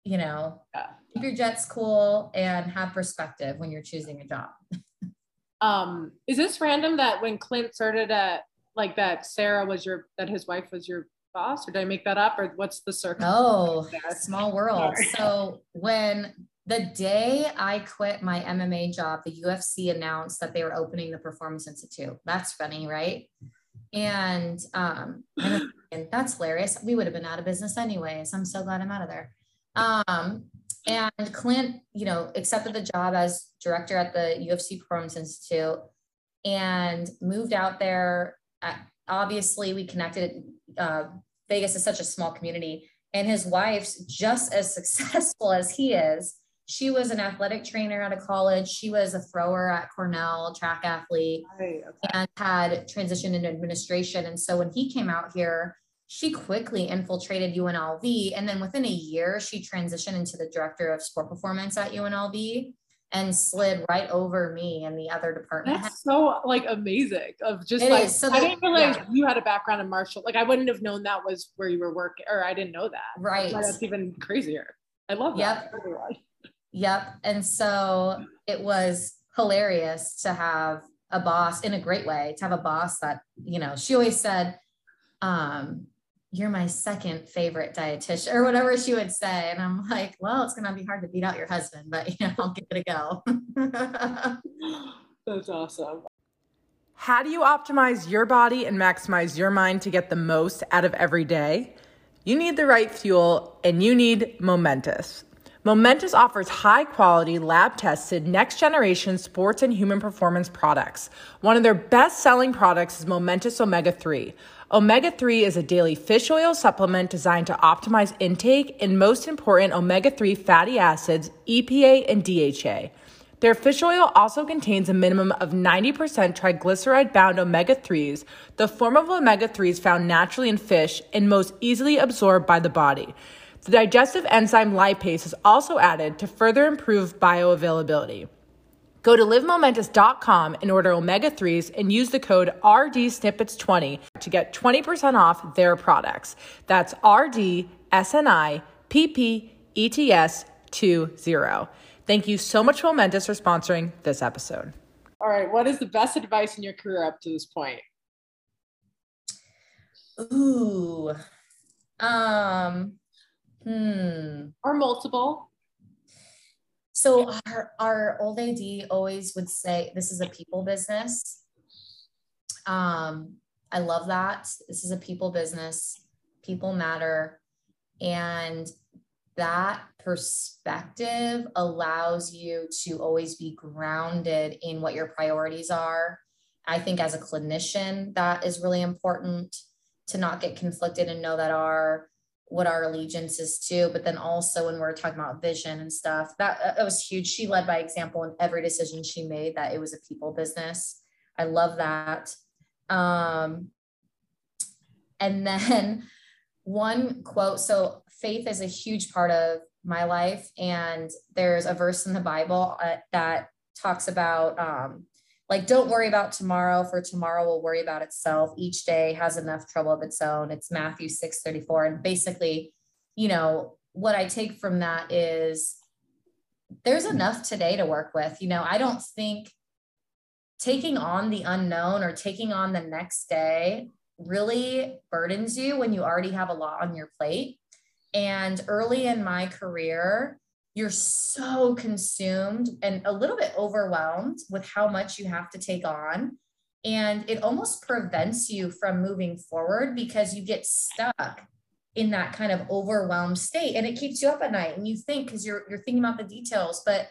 you know, yeah. keep your jets cool and have perspective when you're choosing a job. um, is this random that when Clint started at like that Sarah was your that his wife was your boss or did I make that up or what's the circle? Oh, small world. Sorry. So when the day I quit my MMA job, the UFC announced that they were opening the Performance Institute. That's funny, right? And um, and that's hilarious. We would have been out of business anyways. I'm so glad I'm out of there. Um, and Clint, you know, accepted the job as director at the UFC Performance Institute and moved out there. At, obviously, we connected uh, Vegas is such a small community. and his wife's just as successful as he is. She was an athletic trainer out of college. She was a thrower at Cornell, track athlete, right, okay. and had transitioned into administration. And so when he came out here, she quickly infiltrated UNLV. And then within a year, she transitioned into the director of sport performance at UNLV and slid right over me and the other department. That's so like amazing of just it like so I didn't realize yeah. you had a background in martial. Like I wouldn't have known that was where you were working, or I didn't know that. Right. That's even crazier. I love that. Yep. Yep. And so it was hilarious to have a boss in a great way, to have a boss that, you know, she always said, um, you're my second favorite dietitian or whatever she would say. And I'm like, well, it's going to be hard to beat out your husband, but you know, I'll give it a go. That's awesome. How do you optimize your body and maximize your mind to get the most out of every day? You need the right fuel and you need Momentous. Momentous offers high quality, lab tested, next generation sports and human performance products. One of their best selling products is Momentous Omega 3. Omega 3 is a daily fish oil supplement designed to optimize intake and, most important, omega 3 fatty acids, EPA, and DHA. Their fish oil also contains a minimum of 90% triglyceride bound omega 3s, the form of omega 3s found naturally in fish and most easily absorbed by the body. The digestive enzyme lipase is also added to further improve bioavailability. Go to livemomentous.com and order omega 3s and use the code RDSnippets20 to get 20% off their products. That's RDSNIPPETS20. Thank you so much, Momentous, for sponsoring this episode. All right. What is the best advice in your career up to this point? Ooh. Um, hmm. Or multiple. So our, our old AD always would say, this is a people business. Um, I love that. This is a people business. People matter. And that perspective allows you to always be grounded in what your priorities are. I think as a clinician, that is really important to not get conflicted and know that our what our allegiance is to but then also when we're talking about vision and stuff that, uh, that was huge. She led by example in every decision she made that it was a people business. I love that. Um, and then one quote so faith is a huge part of my life and there's a verse in the bible uh, that talks about um, like don't worry about tomorrow for tomorrow will worry about itself. Each day has enough trouble of its own. It's matthew 6 34 and basically you know what i take from that is there's enough today to work with. You know i don't think taking on the unknown or taking on the next day really burdens you when you already have a lot on your plate. And early in my career you're so consumed and a little bit overwhelmed with how much you have to take on. And it almost prevents you from moving forward because you get stuck in that kind of overwhelmed state. And it keeps you up at night and you think because you're you're thinking about the details. But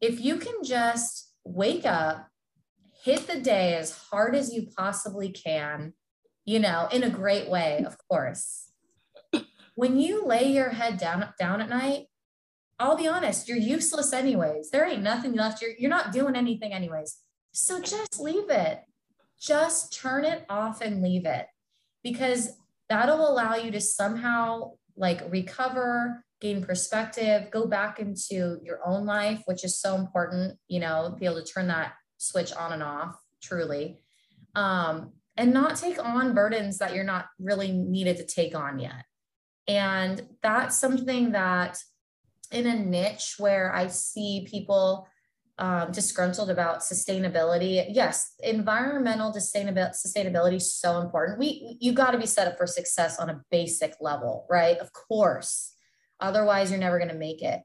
if you can just wake up hit the day as hard as you possibly can you know in a great way of course. When you lay your head down down at night I'll be honest, you're useless anyways. There ain't nothing left. You're, you're not doing anything anyways. So just leave it. Just turn it off and leave it because that'll allow you to somehow like recover, gain perspective, go back into your own life, which is so important, you know, be able to turn that switch on and off truly. Um, and not take on burdens that you're not really needed to take on yet. And that's something that in a niche where I see people um, disgruntled about sustainability. Yes, environmental sustainability sustainability is so important. We you got to be set up for success on a basic level, right? Of course. Otherwise, you're never going to make it.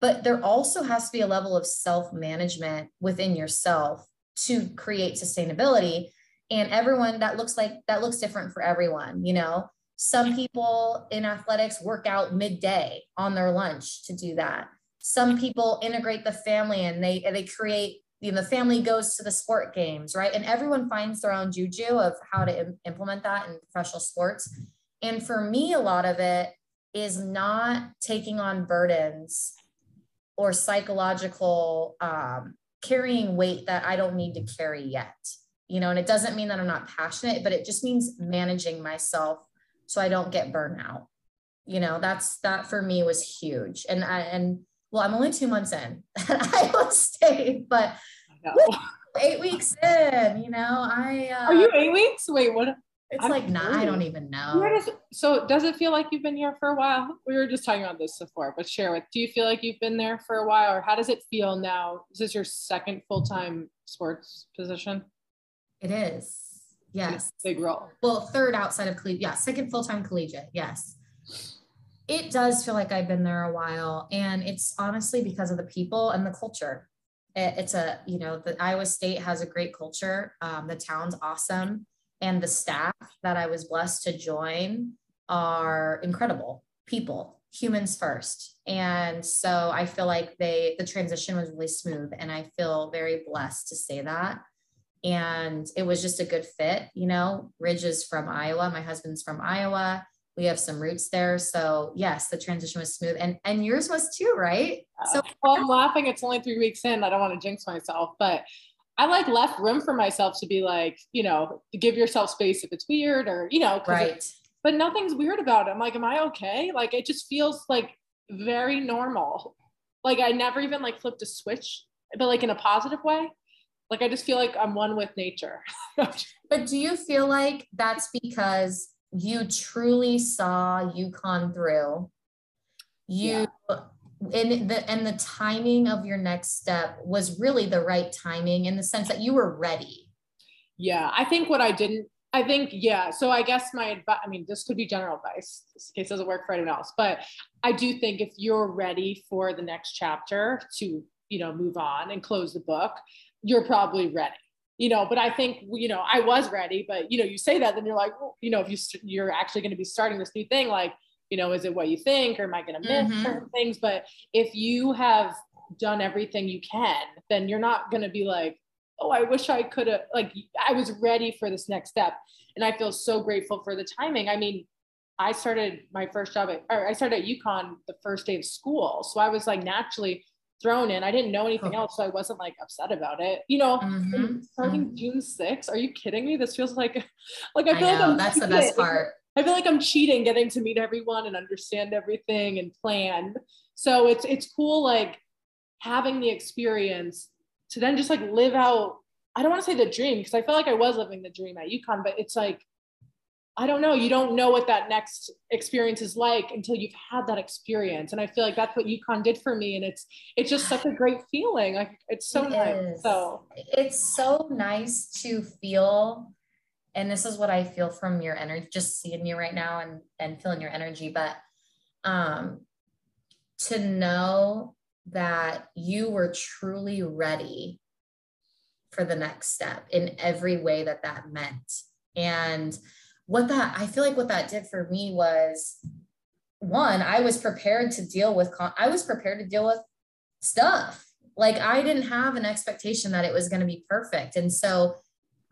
But there also has to be a level of self management within yourself to create sustainability. And everyone that looks like that looks different for everyone, you know. Some people in athletics work out midday on their lunch to do that. Some people integrate the family and they they create you know the family goes to the sport games right and everyone finds their own juju of how to Im- implement that in professional sports and for me a lot of it is not taking on burdens or psychological um, carrying weight that I don't need to carry yet. You know, and it doesn't mean that I'm not passionate, but it just means managing myself so I don't get burnout. You know, that's that for me was huge. And I and well, I'm only two months in at Iowa State, but eight weeks in, you know, I uh, are you eight weeks? Wait, what? It's I'm like, nah, I don't even know. Does, so does it feel like you've been here for a while? We were just talking about this before, but share with, do you feel like you've been there for a while or how does it feel now? Is this your second full-time sports position? It is. Yes. Big role. Well, third outside of collegiate. Yeah. Second full-time collegiate. Yes. It does feel like I've been there a while and it's honestly because of the people and the culture. It, it's a, you know, the Iowa State has a great culture. Um, the town's awesome and the staff that I was blessed to join are incredible people, humans first. And so I feel like they the transition was really smooth and I feel very blessed to say that. And it was just a good fit, you know. Ridge is from Iowa, my husband's from Iowa. We have some roots there. So yes, the transition was smooth. And and yours was too, right? Uh, so well, I'm laughing. It's only three weeks in. I don't want to jinx myself, but I like left room for myself to be like, you know, give yourself space if it's weird or, you know, right. but nothing's weird about it. I'm like, am I okay? Like, it just feels like very normal. Like, I never even like flipped a switch, but like in a positive way. Like, I just feel like I'm one with nature. but do you feel like that's because you truly saw UConn through? You yeah and the and the timing of your next step was really the right timing in the sense that you were ready yeah i think what i didn't i think yeah so i guess my advice i mean this could be general advice this case doesn't work for anyone else but i do think if you're ready for the next chapter to you know move on and close the book you're probably ready you know but i think you know i was ready but you know you say that then you're like well, you know if you you're actually going to be starting this new thing like you know, is it what you think or am I going to miss mm-hmm. certain things? But if you have done everything you can, then you're not going to be like, oh, I wish I could have, like, I was ready for this next step. And I feel so grateful for the timing. I mean, I started my first job at, or I started at UConn the first day of school. So I was like naturally thrown in. I didn't know anything else. So I wasn't like upset about it. You know, mm-hmm. starting mm-hmm. June 6th. Are you kidding me? This feels like, like I feel I like I'm that's the best part. I feel like I'm cheating getting to meet everyone and understand everything and plan. So it's it's cool like having the experience to then just like live out I don't want to say the dream because I felt like I was living the dream at UConn, but it's like I don't know. You don't know what that next experience is like until you've had that experience. And I feel like that's what UConn did for me. And it's it's just such a great feeling. Like it's so it nice. Is. So it's so nice to feel and this is what I feel from your energy, just seeing you right now and and feeling your energy. But um, to know that you were truly ready for the next step in every way that that meant, and what that I feel like what that did for me was one, I was prepared to deal with. I was prepared to deal with stuff. Like I didn't have an expectation that it was going to be perfect, and so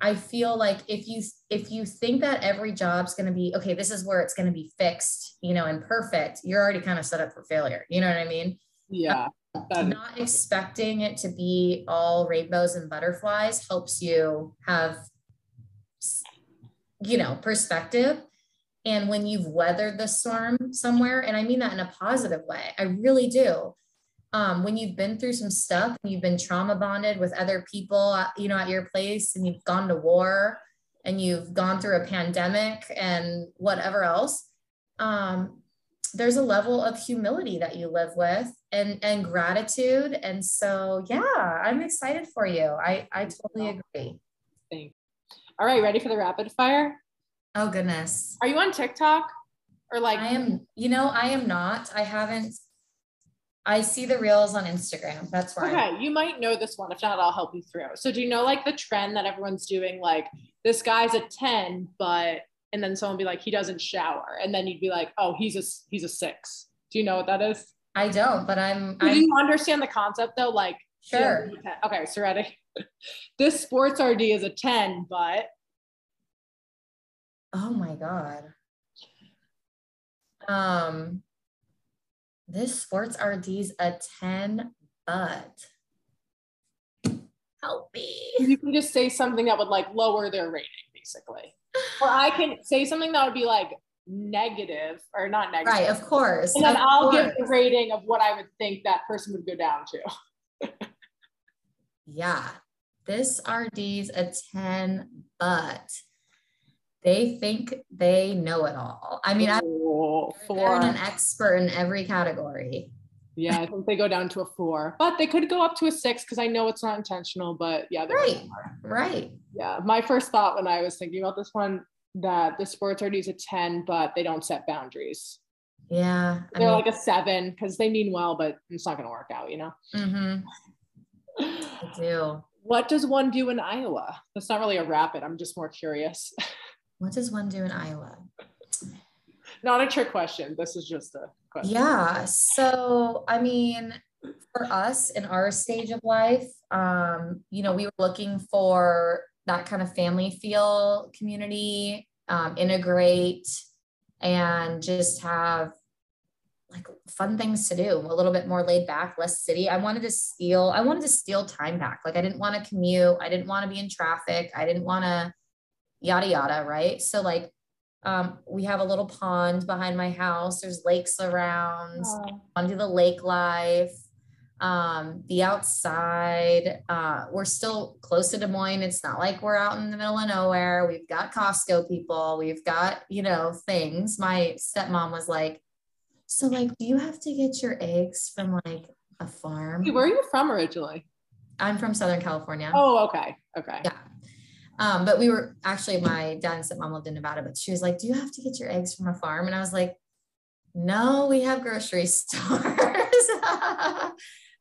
I feel like if you if you think that every job's going to be okay, this is where it's going to be fixed, you know, and perfect, you're already kind of set up for failure. You know what I mean? Yeah. Not expecting it to be all rainbows and butterflies helps you have you know, perspective. And when you've weathered the storm somewhere, and I mean that in a positive way, I really do um, when you've been through some stuff and you've been trauma bonded with other people, uh, you know, at your place and you've gone to war and you've gone through a pandemic and whatever else, um, there's a level of humility that you live with and, and gratitude. And so, yeah, I'm excited for you. I, I totally agree. Thanks. All right, ready for the rapid fire? Oh, goodness. Are you on TikTok? Or like I am, you know, I am not. I haven't I see the reels on Instagram. That's why. Okay, you might know this one. If not, I'll help you through. So, do you know like the trend that everyone's doing? Like, this guy's a 10, but, and then someone be like, he doesn't shower. And then you'd be like, oh, he's a, he's a six. Do you know what that is? I don't, but I'm. Do you understand the concept though? Like, sure. Okay, so ready. this sports RD is a 10, but. Oh my God. Um, this sports RD's a 10, but help me. You can just say something that would like lower their rating, basically. Or I can say something that would be like negative or not negative. Right, of course. And then of I'll course. give the rating of what I would think that person would go down to. Yeah, this RD's a 10, but they think they know it all. I mean, I, they're an expert in every category. Yeah, I think they go down to a four, but they could go up to a six because I know it's not intentional. But yeah, Right, right. yeah. My first thought when I was thinking about this one that the sports RD is a ten, but they don't set boundaries. Yeah. They're mean, like a seven because they mean well, but it's not going to work out. You know. mhm, I do. What does one do in Iowa? That's not really a rapid. I'm just more curious. What does one do in Iowa? not a trick question. This is just a question. Yeah. So, I mean, for us in our stage of life, um, you know, we were looking for that kind of family feel community, um, integrate, and just have like fun things to do, a little bit more laid back, less city. I wanted to steal, I wanted to steal time back. Like I didn't want to commute, I didn't want to be in traffic, I didn't want to yada yada, right? So like um, we have a little pond behind my house. There's lakes around. Oh, Want to do the lake life, um, the outside. Uh, we're still close to Des Moines. It's not like we're out in the middle of nowhere. We've got Costco people. We've got you know things. My stepmom was like, "So like, do you have to get your eggs from like a farm?" Hey, Where are you from originally? I'm from Southern California. Oh, okay. Okay. Yeah. Um, but we were actually my dad and stepmom lived in Nevada, but she was like, Do you have to get your eggs from a farm? And I was like, No, we have grocery stores.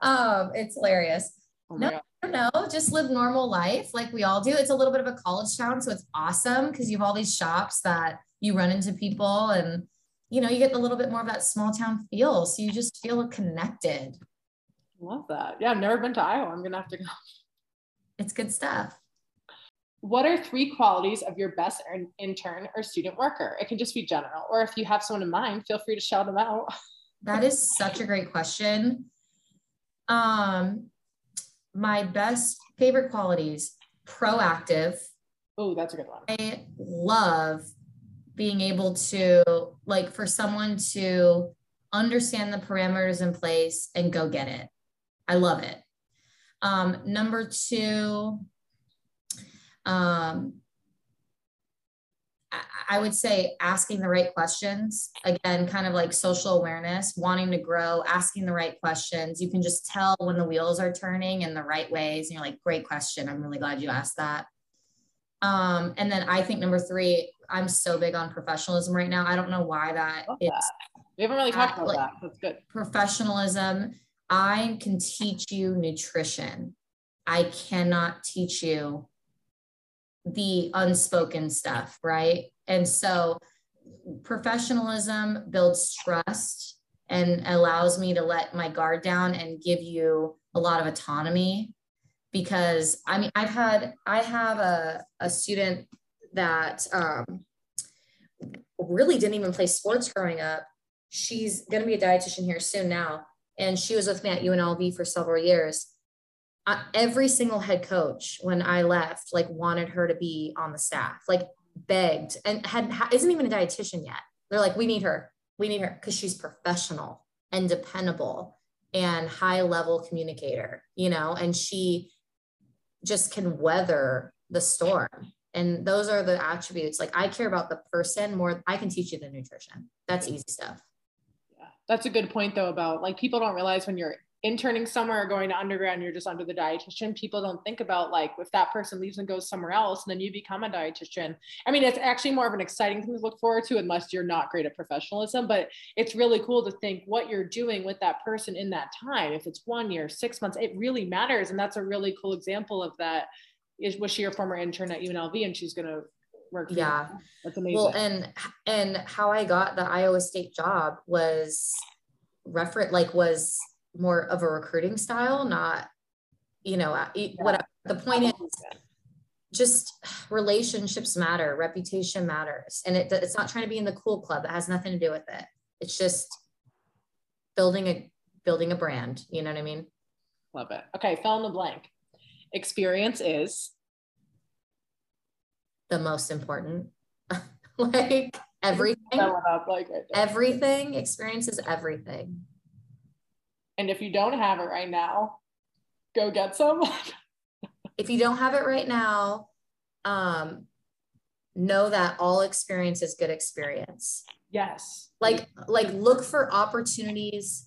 um, it's hilarious. Oh No. God. I don't know, just live normal life like we all do. It's a little bit of a college town, so it's awesome because you have all these shops that you run into people and you know, you get a little bit more of that small town feel. So you just feel connected. Love that. Yeah, I've never been to Iowa. I'm gonna have to go. It's good stuff. What are three qualities of your best intern or student worker? It can just be general, or if you have someone in mind, feel free to shout them out. That is such a great question. Um, my best favorite qualities proactive. Oh, that's a good one. I love being able to, like, for someone to understand the parameters in place and go get it. I love it. Um, number two, um, I- would say asking the right questions. Again, kind of like social awareness, wanting to grow, asking the right questions. You can just tell when the wheels are turning in the right ways. And you're like, great question. I'm really glad you asked that. Um, and then I think number three, I'm so big on professionalism right now. I don't know why that Love is that. We haven't really talked about like- that. That's good. professionalism. I can teach you nutrition. I cannot teach you the unspoken stuff, right? And so professionalism builds trust and allows me to let my guard down and give you a lot of autonomy because I mean I've had I have a, a student that um, really didn't even play sports growing up. She's going to be a dietitian here soon now and she was with me at UNLV for several years. Uh, every single head coach when I left like wanted her to be on the staff, like begged and had ha- isn't even a dietitian yet. They're like, we need her, we need her because she's professional and dependable and high level communicator, you know, and she just can weather the storm. And those are the attributes. Like I care about the person more. I can teach you the nutrition. That's easy stuff. Yeah. That's a good point though about like people don't realize when you're interning somewhere or going to undergrad you're just under the dietitian people don't think about like if that person leaves and goes somewhere else and then you become a dietitian i mean it's actually more of an exciting thing to look forward to unless you're not great at professionalism but it's really cool to think what you're doing with that person in that time if it's one year six months it really matters and that's a really cool example of that is was she your former intern at unlv and she's going to work for you Yeah. now? that's amazing Well, and and how I got the Iowa State job was refer like was more of a recruiting style, not you know uh, e- what the point is. Just relationships matter, reputation matters, and it, it's not trying to be in the cool club. It has nothing to do with it. It's just building a building a brand. You know what I mean? Love it. Okay, fill in the blank. Experience is the most important. like everything. Up, like right everything. Experience is everything. And if you don't have it right now, go get some. if you don't have it right now, um, know that all experience is good experience. Yes. Like like look for opportunities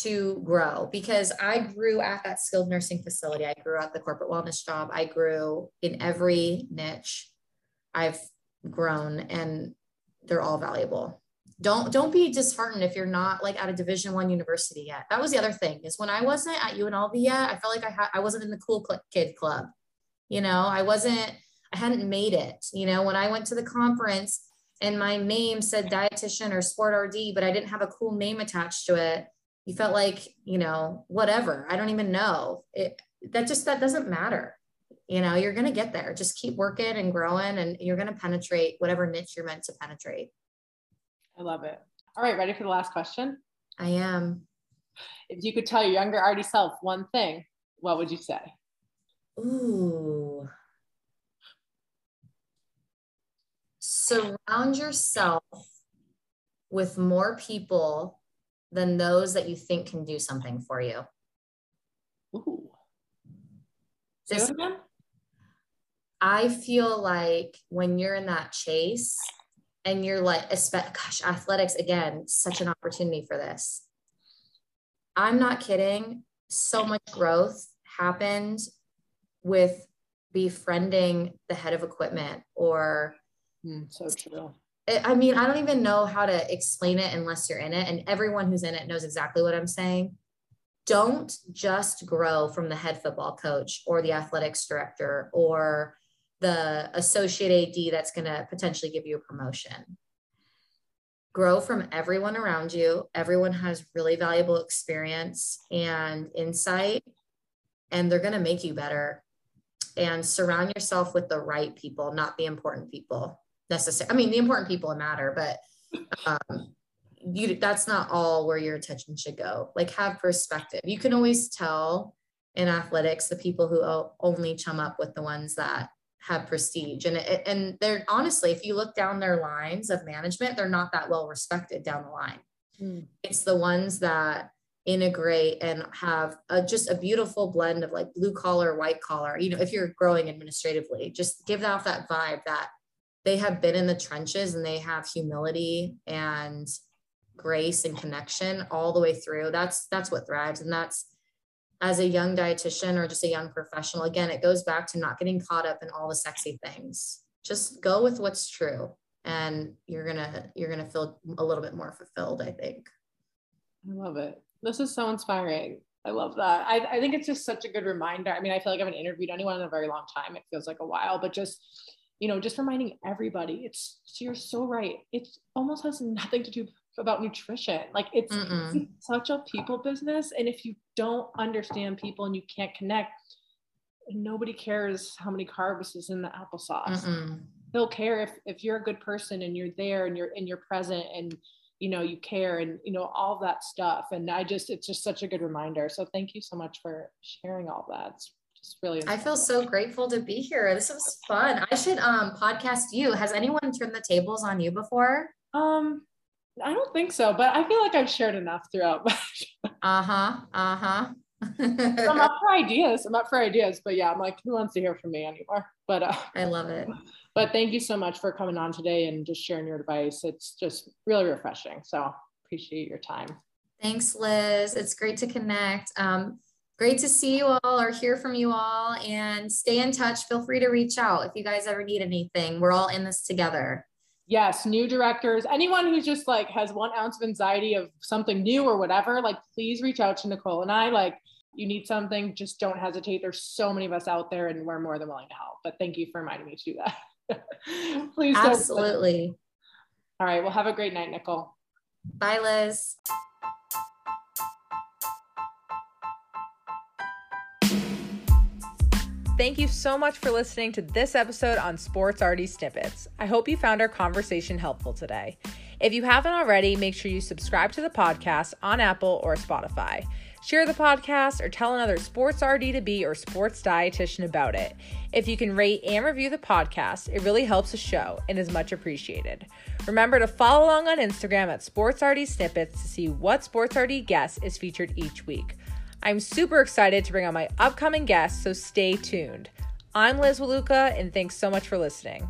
to grow because I grew at that skilled nursing facility. I grew at the corporate wellness job. I grew in every niche. I've grown and they're all valuable. Don't don't be disheartened if you're not like at a division one university yet. That was the other thing is when I wasn't at UNLV yet, I felt like I had I wasn't in the cool kid club. You know, I wasn't I hadn't made it. You know, when I went to the conference and my name said dietitian or sport RD, but I didn't have a cool name attached to it you felt like you know whatever i don't even know. It that just that doesn't matter. You know you're going to get there. Just keep working and growing and you're going to penetrate whatever niche you're meant to penetrate. I love it. All right ready for the last question? I am. If you could tell your younger RD self one thing what would you say? Ooh. Surround yourself with more people than those that you think can do something for you. Ooh. This, I feel like when you're in that chase and you're like, gosh, athletics, again, such an opportunity for this. I'm not kidding. So much growth happened with befriending the head of equipment or mm, so true I mean, I don't even know how to explain it unless you're in it. And everyone who's in it knows exactly what I'm saying. Don't just grow from the head football coach or the athletics director or the associate AD that's going to potentially give you a promotion. Grow from everyone around you. Everyone has really valuable experience and insight, and they're going to make you better. And surround yourself with the right people, not the important people necessary. I mean, the important people matter, but um, you that's not all where your attention should go. Like have perspective. You can always tell in athletics the people who only chum up with the ones that have prestige and it, and they're honestly if you look down their lines of management they're not that well respected down the line mm. it's the ones that integrate and have a, just a beautiful blend of like blue collar white collar you know if you're growing administratively just give off that vibe that they have been in the trenches and they have humility and grace and connection all the way through. That's that's what thrives. And that's as a young dietitian or just a young professional again it goes back to not getting caught up in all the sexy things. Just go with what's true and you're gonna you're gonna feel a little bit more fulfilled i think. I love it. This is so inspiring. I love that. I, I think it's just such a good reminder. I mean i feel like i haven't interviewed anyone in a very long time. It feels like a while but just you know, just reminding everybody, it's you're so right. It almost has nothing to do about nutrition. Like it's, it's, such a people business. And if you don't understand people and you can't connect, nobody cares how many carbs is in the applesauce. Mm-mm. They'll care if if you're a good person and you're there and you're and you're present and you know you care and you know all that stuff. And I just it's just such a good reminder. So thank you so much for sharing all that. It's just really I feel so grateful to be here. This was fun. I should um podcast you. Has anyone turned the tables on you before? Um I don't think so, but I feel like I've shared enough throughout. uh-huh. Uh-huh. I'm up for ideas. I'm up for ideas, but yeah, I'm like, who wants to hear from me anymore? But uh, I love it. But thank you so much for coming on today and just sharing your advice. It's just really refreshing. So appreciate your time. Thanks, Liz. It's great to connect. Um, great to see you all or hear from you all and stay in touch. Feel free to reach out if you guys ever need anything. We're all in this together. Yes, new directors, anyone who's just like has one ounce of anxiety of something new or whatever, like please reach out to Nicole and I. Like, you need something, just don't hesitate. There's so many of us out there and we're more than willing to help. But thank you for reminding me to do that. please. Absolutely. All right. Well, have a great night, Nicole. Bye, Liz. Thank you so much for listening to this episode on Sports RD Snippets. I hope you found our conversation helpful today. If you haven't already, make sure you subscribe to the podcast on Apple or Spotify. Share the podcast or tell another sports RD to be or sports dietitian about it. If you can rate and review the podcast, it really helps the show and is much appreciated. Remember to follow along on Instagram at Sports RD Snippets to see what Sports RD guest is featured each week. I'm super excited to bring on my upcoming guests, so stay tuned. I'm Liz Waluka, and thanks so much for listening.